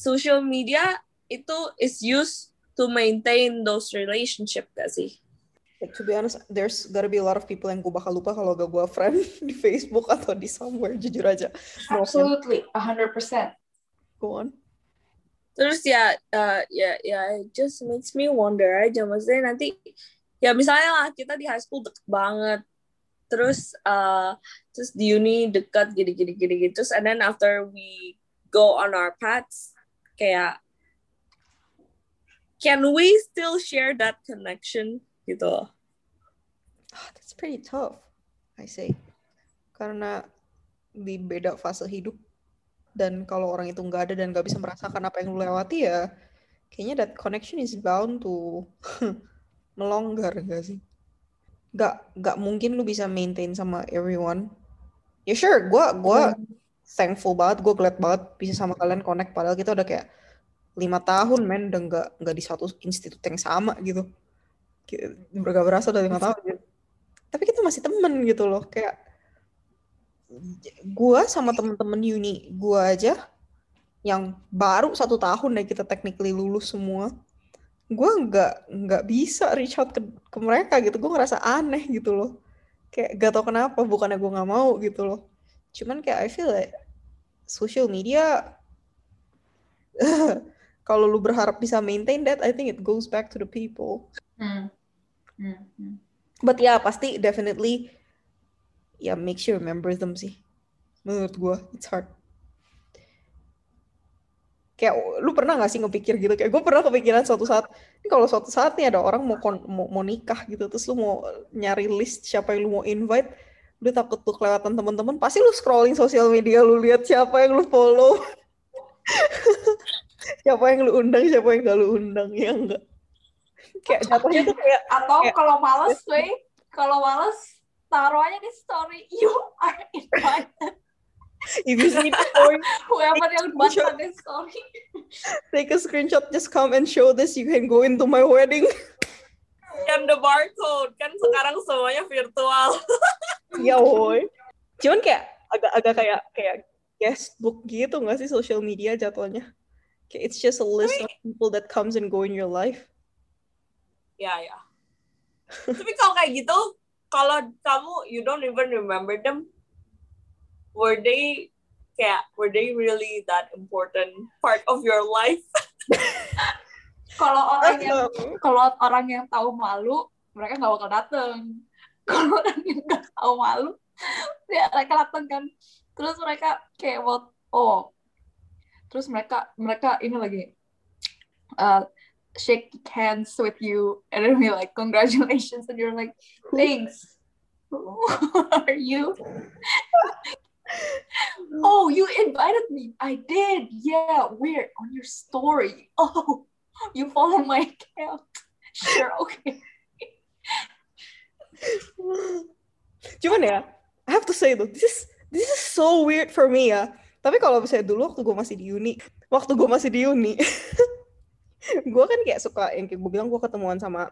social media itu is used to maintain those relationship gak sih? Like, to be honest, there's gotta be a lot of people yang gue bakal lupa kalau gak gue friend di Facebook atau di somewhere, jujur aja. Absolutely, 100%. Go on. Terus ya, uh, ya, ya, it just makes me wonder aja. Maksudnya nanti, ya misalnya lah kita di high school deket banget. Terus, uh, terus di uni dekat gini-gini gini gitu. Terus and then after we go on our paths, kayak can we still share that connection gitu? Ah, That's pretty tough, I say. Karena di beda fase hidup dan kalau orang itu nggak ada dan nggak bisa merasakan apa yang lu lewati ya, kayaknya that connection is bound to melonggar gak sih? Gak, gak mungkin lu bisa maintain sama everyone. Ya sure, gue gua thankful banget, gue glad banget bisa sama kalian connect padahal kita udah kayak lima tahun men udah nggak nggak di satu institut yang sama gitu. Gak berasa udah lima tahun gitu. Tapi kita masih temen gitu loh kayak gua sama temen-temen uni gua aja yang baru satu tahun deh kita technically lulus semua gua nggak nggak bisa reach out ke, ke mereka gitu gue ngerasa aneh gitu loh kayak gak tau kenapa bukannya gue nggak mau gitu loh cuman kayak I feel like social media kalau lu berharap bisa maintain that I think it goes back to the people Hmm. Hmm. Hmm. But ya pasti definitely ya make sure remember them sih. Menurut gua it's hard. Kayak lu pernah gak sih ngepikir gitu? Kayak gue pernah kepikiran suatu saat, ini kalau suatu saat nih ada orang mau, kon- mau mau nikah gitu, terus lu mau nyari list siapa yang lu mau invite, lu takut tuh kelewatan teman-teman, pasti lu scrolling sosial media, lu lihat siapa yang lu follow, siapa yang lu undang, siapa yang gak lu undang, ya enggak? Kayak jatuhnya tuh kayak Atau Kayak- kalau males, Wei, kalau males, taruh aja di story, you are invited. if you see the story, Whoever yang di story. take a screenshot, just come and show this. You can go into my wedding. Scan the barcode kan sekarang semuanya virtual. ya woi. Cuman kayak agak-agak kayak kayak guest book gitu nggak sih social media jatuhnya? Kayak it's just a list of people that comes and go in your life. Ya ya. Tapi kalau kayak gitu, kalau kamu you don't even remember them, were they kayak were they really that important part of your life? kalau orang yang kalau orang yang tahu malu mereka nggak bakal dateng. Kalau orang yang nggak tahu malu ya mereka dateng kan. Terus mereka kayak what oh terus mereka mereka ini lagi uh, shake hands with you. And then be like congratulations. And you're like thanks. Who are you? Oh you invited me. I did. Yeah weird on your story. Oh you follow my account sure okay Cuman ya, I have to say tuh, this is this is so weird for me ya. Tapi kalau misalnya dulu waktu gue masih di uni, waktu gue masih di uni, gue kan kayak suka yang kayak gue bilang gue ketemuan sama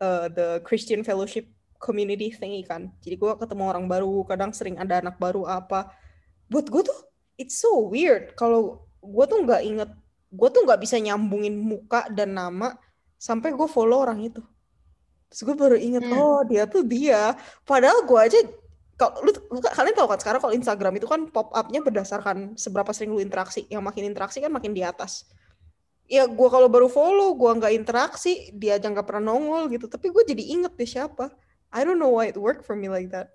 uh, the Christian Fellowship community thingy kan. Jadi gue ketemu orang baru, kadang sering ada anak baru apa. Buat gue tuh, it's so weird. Kalau gue tuh nggak inget, gue tuh nggak bisa nyambungin muka dan nama sampai gue follow orang itu. Terus gue baru inget, Hmm. oh dia tuh dia. Padahal gue aja, kalau lu, lu- kalian tahu kan sekarang kalau Instagram itu kan pop up-nya berdasarkan seberapa sering lu interaksi. Yang makin interaksi kan makin di atas. Ya gue kalau baru follow, gue nggak interaksi, dia aja nggak pernah nongol gitu. Tapi gue jadi inget deh siapa. I don't know why it worked for me like that.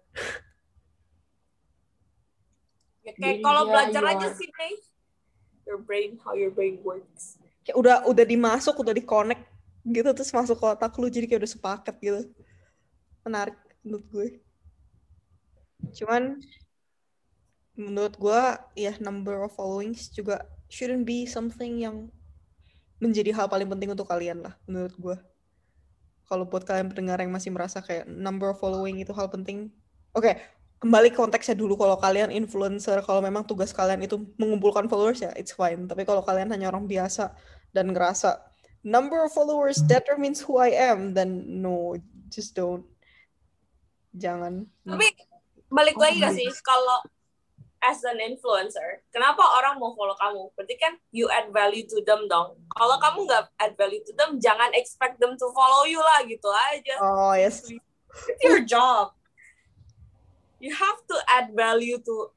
Ya, kayak kalau dia belajar aja sih. Your brain, how your brain works. Kayak udah udah dimasuk, udah di-connect gitu terus masuk ke otak lu jadi kayak udah sepaket gitu. Menarik menurut gue. Cuman menurut gue ya number of followings juga shouldn't be something yang menjadi hal paling penting untuk kalian lah menurut gue. Kalau buat kalian pendengar yang masih merasa kayak number of following itu hal penting. Oke, kembali ke konteksnya dulu kalau kalian influencer, kalau memang tugas kalian itu mengumpulkan followers ya it's fine. Tapi kalau kalian hanya orang biasa dan ngerasa number of followers determines who I am, then no, just don't. Jangan. Tapi balik lagi gak sih kalau as an influencer, kenapa orang mau follow kamu? Berarti kan you add value to them dong. Kalau kamu nggak add value to them, jangan expect them to follow you lah gitu aja. Oh yes. It's your job. You have to add value to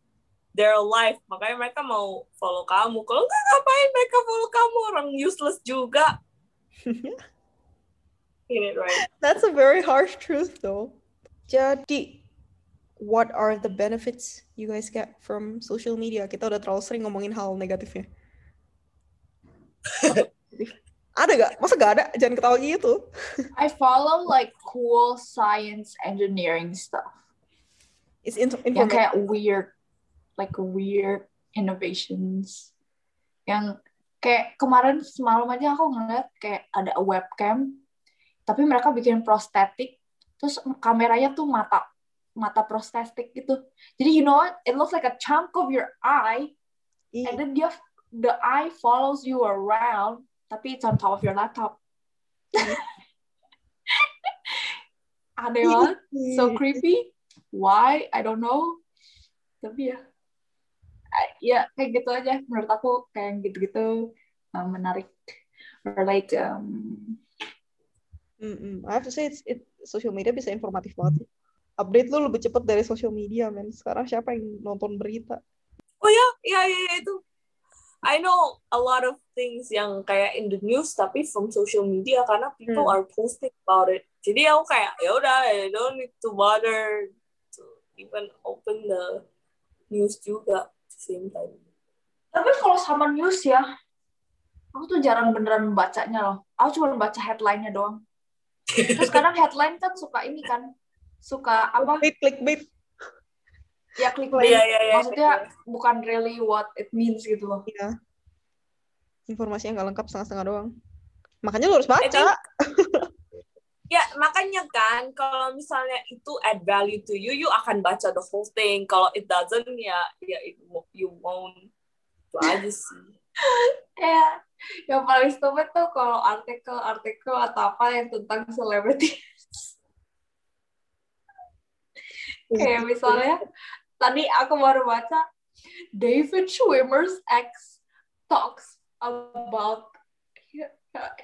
their life. Makanya mereka mau follow kamu. Kalau nggak ngapain mereka follow kamu? Orang useless juga. Ini right. That's a very harsh truth though. Jadi, what are the benefits you guys get from social media? Kita udah terlalu sering ngomongin hal negatifnya. ada gak? Masa gak ada? Jangan ketawa gitu. I follow like cool science engineering stuff. It's Yang kayak weird, like weird innovations. Yang kayak kemarin semalam aja aku ngeliat kayak ada webcam, tapi mereka bikin prostetik, terus kameranya tuh mata mata prostetik gitu. Jadi you know what? It looks like a chunk of your eye, Ih, and then dia the eye follows you around, tapi it's on top of your laptop. Aneh banget. so creepy. Why? I don't know. Tapi ya, I- ya kayak gitu aja. Menurut aku kayak gitu-gitu uh, menarik. Or like, um, Mm-mm. I have to say, it's, it, social media bisa informatif banget sih. Update lu lebih cepet dari social media, men. Sekarang siapa yang nonton berita? Oh ya, ya, ya, ya, itu. I know a lot of things yang kayak in the news tapi from social media karena people Hmm. are posting about it. Jadi aku kayak ya udah, I don't need to bother even open the news juga same time. tapi kalau sama news ya, aku tuh jarang beneran bacanya loh. Aku cuma baca headline-nya doang. Terus kadang headline kan suka ini kan, suka apa? Clickbait, clickbait. Ya clickbait. Iya, iya, iya. Maksudnya bukan really what it means gitu loh. Iya. Informasinya nggak lengkap setengah-setengah doang. Makanya lu harus baca. Ya, makanya kan kalau misalnya itu add value to you, you akan baca the whole thing. Kalau it doesn't, ya, ya it, you won't. Itu aja sih. Ya, yang paling stupid tuh kalau artikel-artikel atau apa yang tentang selebriti. Kayak misalnya, tadi aku baru baca, David Schwimmer's ex talks about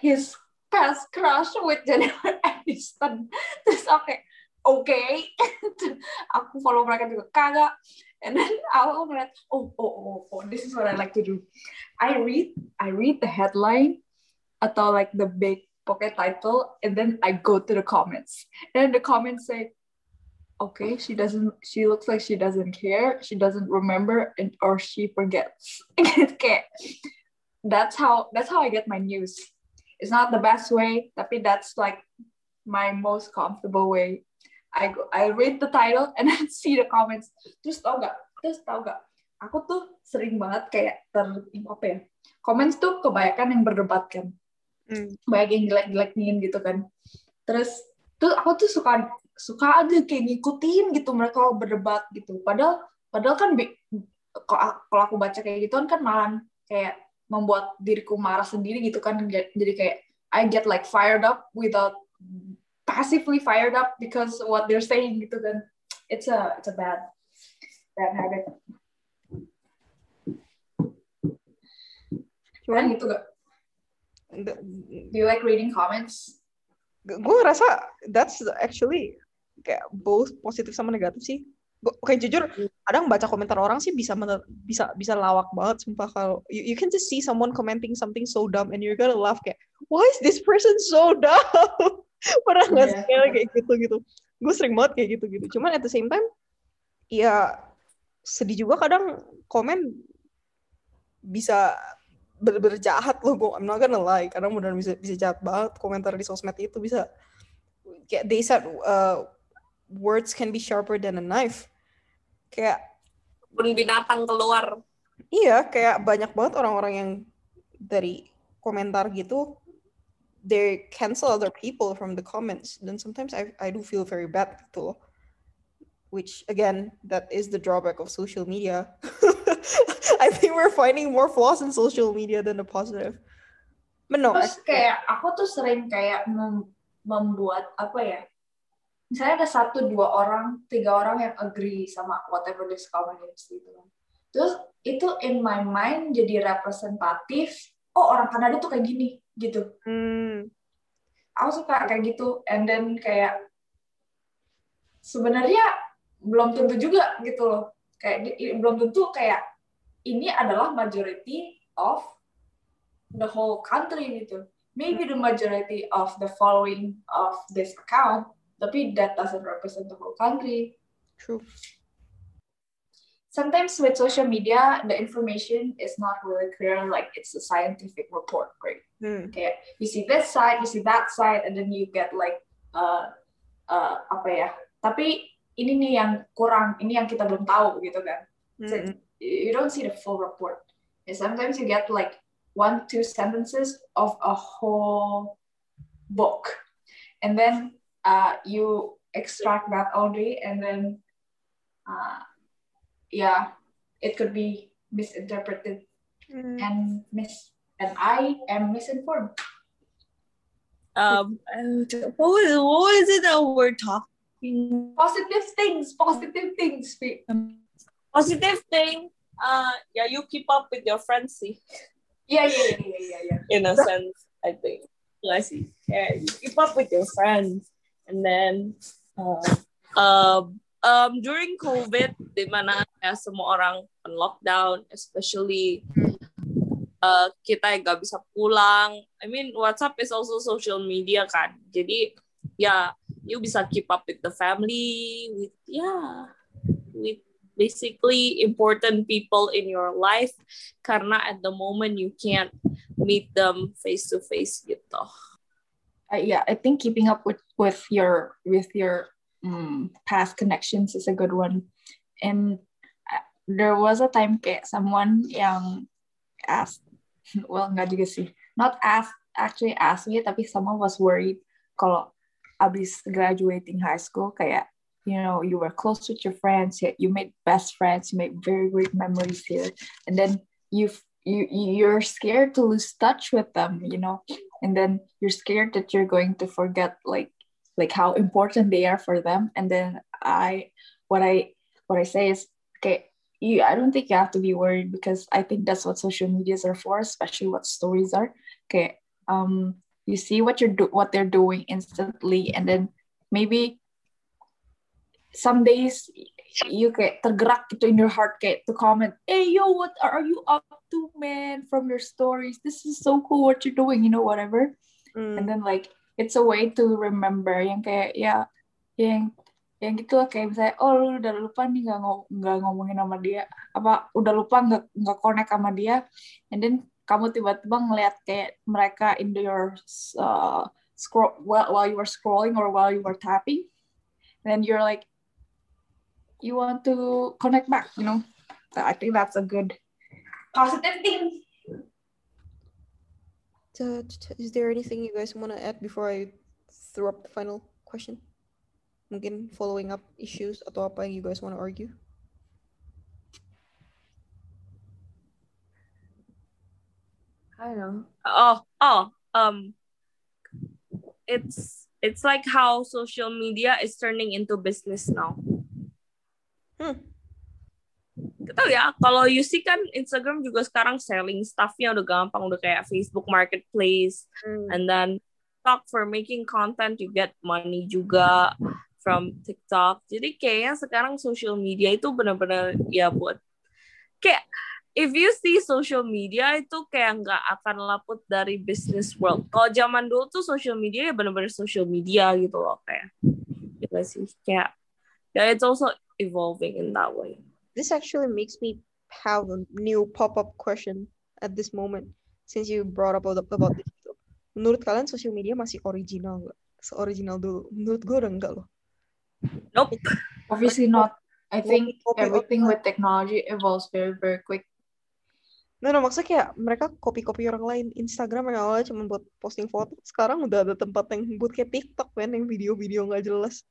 his past crush with Jennifer Aniston. Terus oke, oke. aku follow mereka juga kagak. And then aku ngeliat, oh, oh, oh, oh, this is what I like to do. I read, I read the headline, atau like the big pocket title and then I go to the comments and the comments say okay she doesn't she looks like she doesn't care she doesn't remember and or she forgets okay that's how that's how I get my news it's not the best way tapi that's like my most comfortable way. I go I read the title and then see the comments. Terus tau gak terus tau gak aku tuh sering banget kayak ter apa ya? Comments tuh kebanyakan yang berdebat kan. Hmm. banyak yang jelek-jelekin gitu kan. Terus tuh aku tuh suka suka aja kayak ngikutin gitu mereka berdebat gitu. Padahal padahal kan kalau aku baca kayak gitu kan malah kayak membuat diriku marah sendiri gitu kan jadi kayak I get like fired up without passively fired up because what they're saying gitu kan. It's a it's a bad bad habit. Cuman gitu gak do you like reading comments? Gue ngerasa that's actually kayak both positif sama negatif sih. Gue kayak jujur kadang baca komentar orang sih bisa mener- bisa bisa lawak banget sumpah kalau you, you can just see someone commenting something so dumb and you're gonna laugh kayak why is this person so dumb? Pernah nggak sih Iya. kayak gitu gitu. Gue sering banget kayak gitu gitu. Cuman at the same time ya sedih juga kadang komen bisa bener-bener jahat loh gue I'm not gonna lie kadang beneran bisa bisa jahat banget komentar di sosmed itu bisa kayak they said uh, words can be sharper than a knife kayak pun binatang keluar. Iya kayak banyak banget orang-orang yang dari komentar gitu they cancel other people from the comments. Dan sometimes I I do feel very bad gitu which again that is the drawback of social media. I think we're finding more flaws in social media than the positive. But no Terus kayak aku tuh sering kayak mem- membuat apa ya? Misalnya ada satu dua orang, tiga orang yang agree sama whatever this comment is gitu kan. Terus itu in my mind jadi representatif. Oh orang Kanada tuh kayak gini gitu. Hmm, Aku suka kayak gitu. And then kayak sebenarnya belum tentu juga gitu loh. Kayak belum tentu kayak ini adalah majority of the whole country gitu. Maybe the majority of the following of this account, tapi that doesn't represent the whole country. true Sometimes with social media, the information is not really clear, like it's a scientific report, right? Hmm, kayak you see this side, you see that side, and then you get like uh, uh, apa ya? Tapi ini nih yang kurang, ini yang kita belum tahu gitu kan. So hmm, you don't see the full report. And sometimes you get like one, two sentences of a whole book, and then uh, you extract that only, and then uh, yeah, it could be misinterpreted hmm. and mis and I am misinformed. um and what was, what was it that we're talking Positive things, positive things. Positive thing uh yeah you keep up with your friends see Yeah, yeah, yeah, yeah, yeah, yeah. in a sense I think I see yeah you keep up with your friends and then uh, um um during COVID di mana ya semua orang on lockdown especially uh, kita yang gak bisa pulang. I mean WhatsApp is also social media kan. Jadi ya you bisa keep up with the family with yeah with basically important people in your life. Karena at the moment you can't meet them face to face gitu. Uh, yeah, I think keeping up with with your with your mm, past connections is a good one. And uh, there was a time someone yang asked, well nggak juga sih, not asked actually asked me, tapi someone was worried kalau abis graduating high school kayak you know you were close with your friends, you made best friends, you made very great memories here, and then you you you're scared to lose touch with them, you know, and then you're scared that you're going to forget like like how important they are for them. And then i what i what i say is okay you i don't think you have to be worried because i think that's what social medias are for especially what stories are. Okay um you see what you're do what they're doing instantly. And then maybe some days you kayak tergerak gitu in your heart kayak to comment hey yo what are you up too, man, from your stories. This is so cool what you're doing, you know, whatever. Hmm. And then like it's a way to remember yang kayak ya yang yang gitu lah kayak misalnya oh lu udah lupa nih nggak nggak ngomongin sama dia apa udah lupa nggak nggak connect sama dia and then kamu tiba-tiba ngeliat kayak mereka in your uh, scroll while, while you were scrolling or while you were tapping then you're like you want to connect back you know I think that's a good positive thing Ta- ta- ta- Is there anything you guys want to add before I throw up the final question? Mungkin following up issues atau apa yang you guys want to argue? I don't know. Oh, oh, um, it's it's like how social media is turning into business now. Hmm. Tau ya, kalau you see kan Instagram juga sekarang selling stuffnya udah gampang, udah kayak Facebook Marketplace, and then TikTok for making content you get money juga from TikTok. Jadi kayaknya sekarang social media itu benar-benar ya buat kayak if you see social media itu kayak nggak akan laput dari business world. Kalau zaman dulu tuh social media ya benar-benar social media gitu loh kayak. Gitu sih kayak. Yeah, it's also evolving in that way. This actually makes me have a new pop-up question at this moment since you brought up about, about this. Menurut kalian social media masih original nggak? Se-original dulu. Menurut gue udah enggak loh. Nope. obviously not I think everything with technology evolves very very quick Nah, nah, maksudnya kayak mereka copy-copy orang lain. Instagram yang awalnya cuma buat posting foto, sekarang udah ada tempat yang buat kayak TikTok, kan, yang video-video nggak jelas.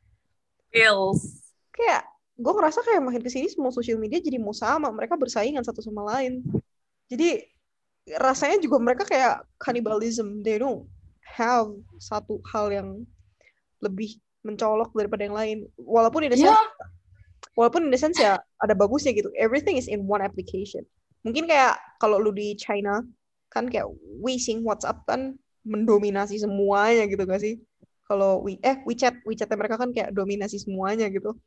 Feels. Kayak, gue ngerasa kayak makin ke sini semua social media jadi mau sama. Mereka bersaingan satu sama lain. Jadi, rasanya juga mereka kayak cannibalism. They don't have satu hal yang lebih mencolok daripada yang lain. Walaupun in sense, yeah walaupun in the sense ya ada bagusnya gitu. Everything is in one application. Mungkin kayak kalau lu di China kan kayak Weixin WhatsApp kan mendominasi semuanya gitu gak sih? Kalau we eh WeChat WeChatnya mereka kan kayak dominasi semuanya gitu.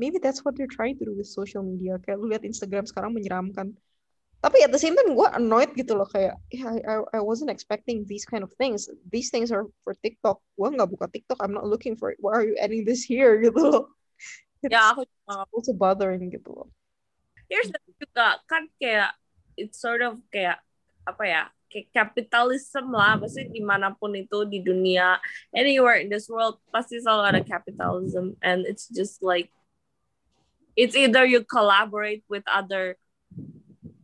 Maybe that's what they're trying to do with social media. Kayak lu lihat Instagram sekarang menyeramkan. Tapi at the same time gue annoyed gitu loh kayak yeah, I, I, wasn't expecting these kind of things. These things are for TikTok. Gue nggak buka TikTok. I'm not looking for it. Why are you adding this here gitu loh? It's Ya aku juga also bothering gitu loh. here's the juga kan kayak it's sort of kayak apa ya kayak capitalism lah pasti di mana pun itu di dunia anywhere in this world pasti selalu ada capitalism and it's just like it's either you collaborate with other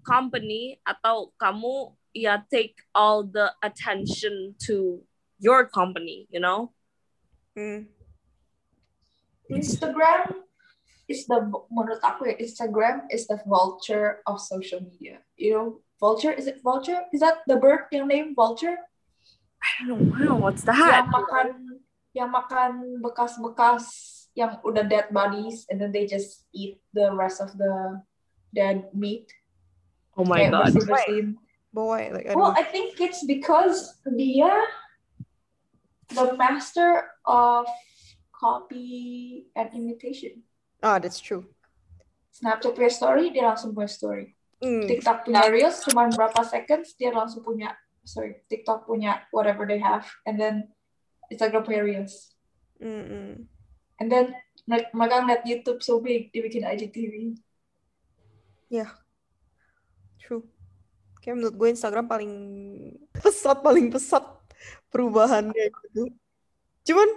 company atau kamu ya take all the attention to your company you know Hmm. Instagram is the menurut aku ya Instagram is the vulture of social media. You know, vulture is it vulture? Is that the bird yang name vulture? I don't know what's that Yang makan yang makan bekas-bekas yang udah dead bodies and then they just eat the rest of the dead meat. oh my Kayak god. But why? Like I Well. I think it's because dia the master of copy and imitation. Ah, that's true. Snapchat punya story, dia langsung punya story. Hmm. TikTok punya Reels, cuma berapa seconds, dia langsung punya, sorry, TikTok punya whatever they have, and then Instagram punya Reels. Mm-mm. And then mereka ngeliat YouTube so big, dia bikin IGTV. True. Kayak menurut gue Instagram paling pesat, paling pesat perubahannya gitu. Cuman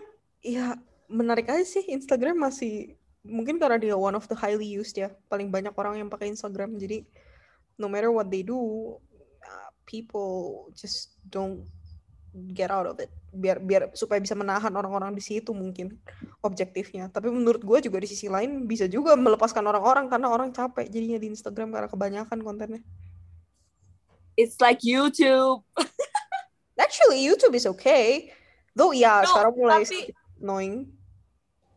ya menarik aja sih Instagram masih mungkin karena dia one of the highly used ya. Paling banyak orang yang pakai Instagram. Jadi no matter what they do, uh, people just don't get out of it. Biar biar supaya bisa menahan orang-orang di situ mungkin objektifnya. Tapi menurut gue juga di sisi lain bisa juga melepaskan orang-orang karena orang capek jadinya di Instagram karena kebanyakan kontennya. it's like YouTube Actually, YouTube is okay. Though, ya No, sekarang mulai tapi- annoying.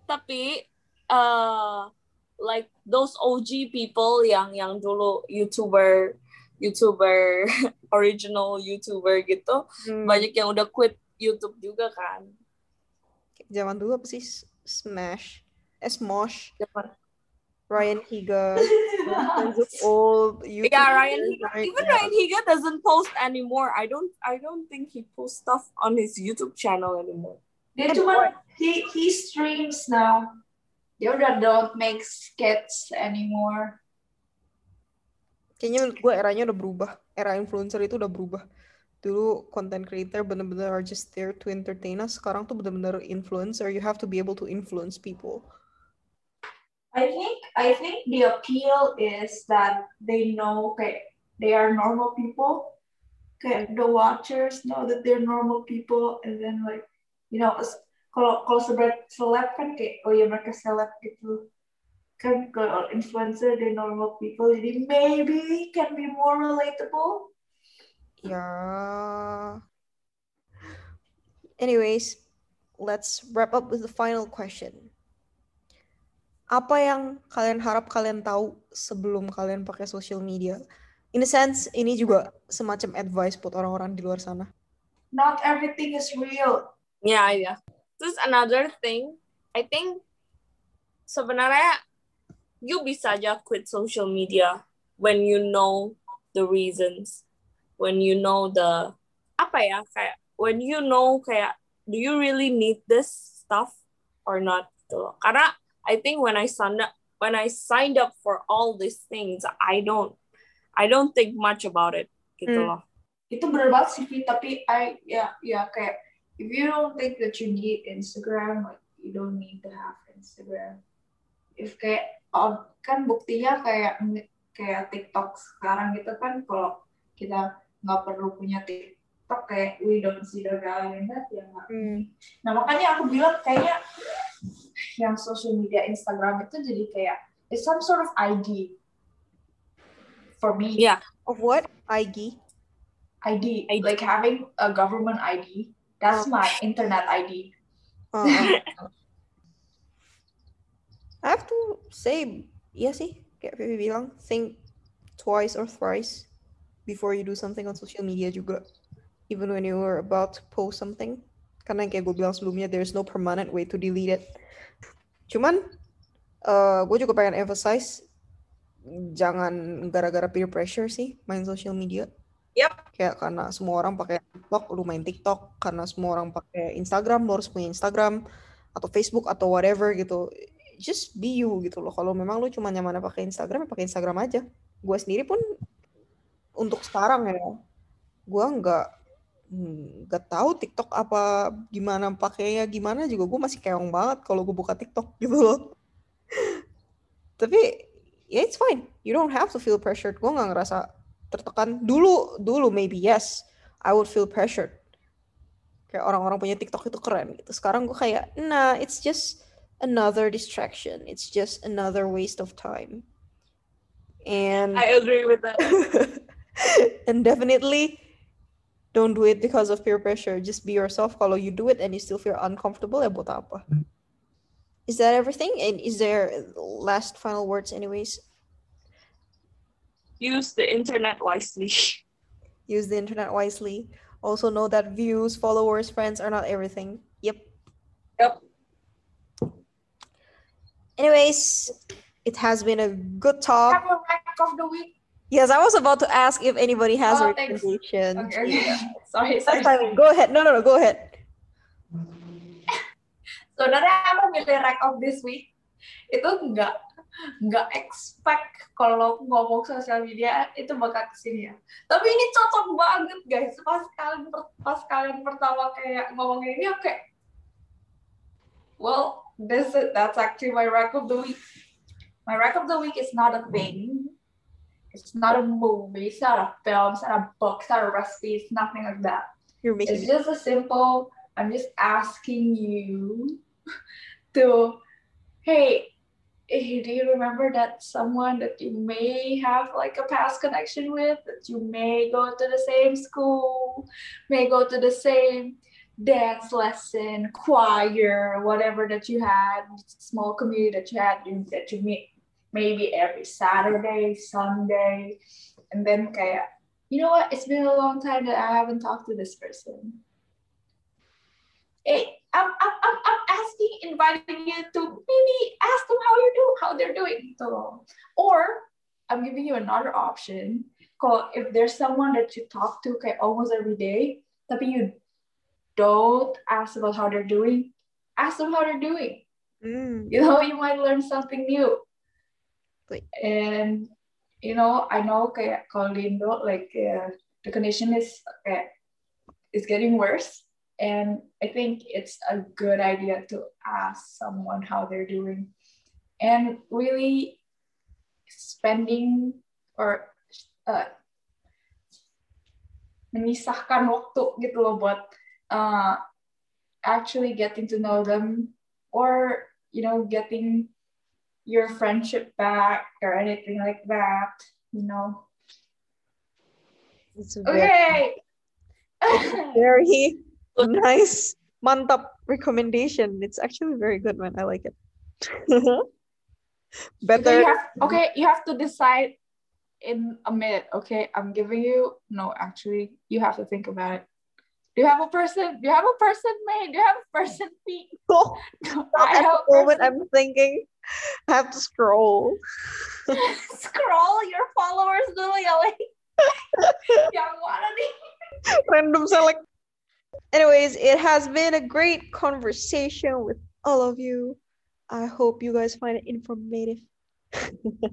tapi uh like those OG people yang yang dulu YouTuber YouTuber original YouTuber gitu Hmm, banyak yang udah quit YouTube juga kan Zaman dulu apa sih? Smash. Eh, Smosh. Zaman- Ryan Higa. old YouTubers. Yeah, Ryan Higa. right? Even. Ryan Higa doesn't post anymore. I don't. I don't think he posts stuff on his YouTube channel anymore. Dia cuma he he streams now. Dia udah don't make skits anymore. Kayaknya menurut gue eranya udah berubah. Era influencer itu udah berubah. Dulu content creator bener-bener are just there to entertain us. Sekarang tuh bener-bener influencer. You have to be able to influence people. I think I think the appeal is that they know kayak they are normal people. Kayak the watchers know that they're normal people, and then like you know kalau kalau seleb seleb kan kayak oh ya mereka seleb gitu kan kalau influencer they normal people jadi maybe can be more relatable. Ya. Anyways, let's wrap up with the final question. Apa yang kalian harap kalian tahu sebelum kalian pakai social media? In a sense, ini juga semacam advice buat orang-orang di luar sana. Not everything is real. Yeah, yeah. Terus another thing, I think sebenarnya you bisa aja quit social media when you know the reasons, when you know the apa ya kayak when you know kayak do you really need this stuff or not gitu loh. Karena I think when I signed up when I signed up for all these things, I don't I don't think much about it gitu Hmm. loh. itu bener banget sih tapi I ya ya kayak if you don't think that you need Instagram like you don't need to have Instagram if kayak oh, kan buktinya kayak kayak TikTok sekarang gitu kan kalau kita nggak perlu punya TikTok kayak we don't see the value in that ya nggak nah makanya aku bilang kayaknya yang social media Instagram itu jadi kayak it's some sort of ID for me Yeah. Of what? IG? ID, ID. like having a government ID. That's my internet ID. Uh, I have to say, iya sih, kayak Vivi bilang, think twice or thrice before you do something on social media juga. Even when you are about to post something. Karena yang kayak gue bilang sebelumnya, there's no permanent way to delete it. Cuman, eh gue juga pengen emphasize, jangan gara-gara peer pressure sih main social media. Yep. Kayak karena semua orang pakai TikTok, lu main TikTok. Karena semua orang pakai Instagram, lu harus punya Instagram. Atau Facebook, atau whatever gitu. Just be you gitu loh. Kalau memang lu cuma nyaman pakai Instagram, ya pakai Instagram aja. Gue sendiri pun, untuk sekarang ya, gue nggak nggak tahu TikTok apa gimana pakainya gimana juga gue masih keong banget kalau gue buka TikTok gitu loh. Tapi ya it's fine. You don't have to feel pressured. Gue nggak ngerasa tertekan. Dulu dulu maybe yes, I would feel pressured. Kayak orang-orang punya TikTok itu keren gitu. Sekarang gue kayak nah it's just another distraction. It's just another waste of time. And I agree with that. and definitely don't do it because of peer pressure. Just be yourself. Kalau you do it and you still feel uncomfortable, ya buat apa? Is that everything? And is there last final words anyways? Use the internet wisely. Use the internet wisely. Also know that views, followers, friends are not everything. Yep. Yep. Anyways, it has been a good talk. Have a of the week. Yes, I was about to ask if anybody has Oh, a recommendation. Okay, okay. sorry, sorry. Go ahead. No, no, no. Go ahead. Sebenarnya aku milih rank of this week itu nggak nggak expect kalau ngomong sosial media itu bakal ke sini ya. Tapi ini cocok banget guys. Pas kalian pas kalian pertama kayak ngomongin ini aku kayak well this is, that's actually my rank of the week. My rank of the week is not a thing. It's not a movie. It's not a film. It's not a book. It's not a recipe. It's nothing like that. You're making It's just a simple, I'm just asking you to, hey, eh, do you remember that someone that you may have like a past connection with, that you may go to the same school, may go to the same dance lesson, choir, whatever that you had, small community that you had, you, that you meet maybe every Saturday, Sunday, and then kayak, you know what, it's been a long time that I haven't talked to this person. Hey, I'm, I'm, I'm, I'm asking, inviting you to maybe ask them how you do, how they're doing. loh. Or I'm giving you another option. Kalau if there's someone that you talk to kayak almost every day, tapi you don't ask about how they're doing, ask them how they're doing. Hmm. You know, you might learn something new. And you know, I know kayak kalau di like uh, the condition is kayak is getting worse. And I think it's a good idea to ask someone how they're doing. And really spending or uh, memisahkan waktu gitu loh buat uh, actually getting to know them or you know getting your friendship back or anything like that you know It's very, okay very nice. Mantap recommendation. It's actually very good, man. I like it. Better. you have, okay you have to decide in a minute okay i'm giving you no actually you have to think about it do you have a person do you have a person May? do you have a person B? Oh, I at have the a moment, person I'm thinking. I have to scroll. scroll your followers dulu ya yang mana nih Random select. Anyways, it has been a great conversation with all of you. I hope you guys find it informative. Stay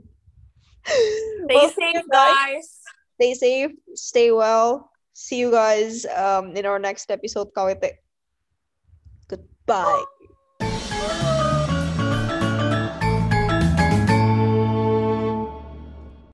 Well, safe, guys. guys. Stay safe, stay well. See you guys um, in our next episode, KWT. Goodbye.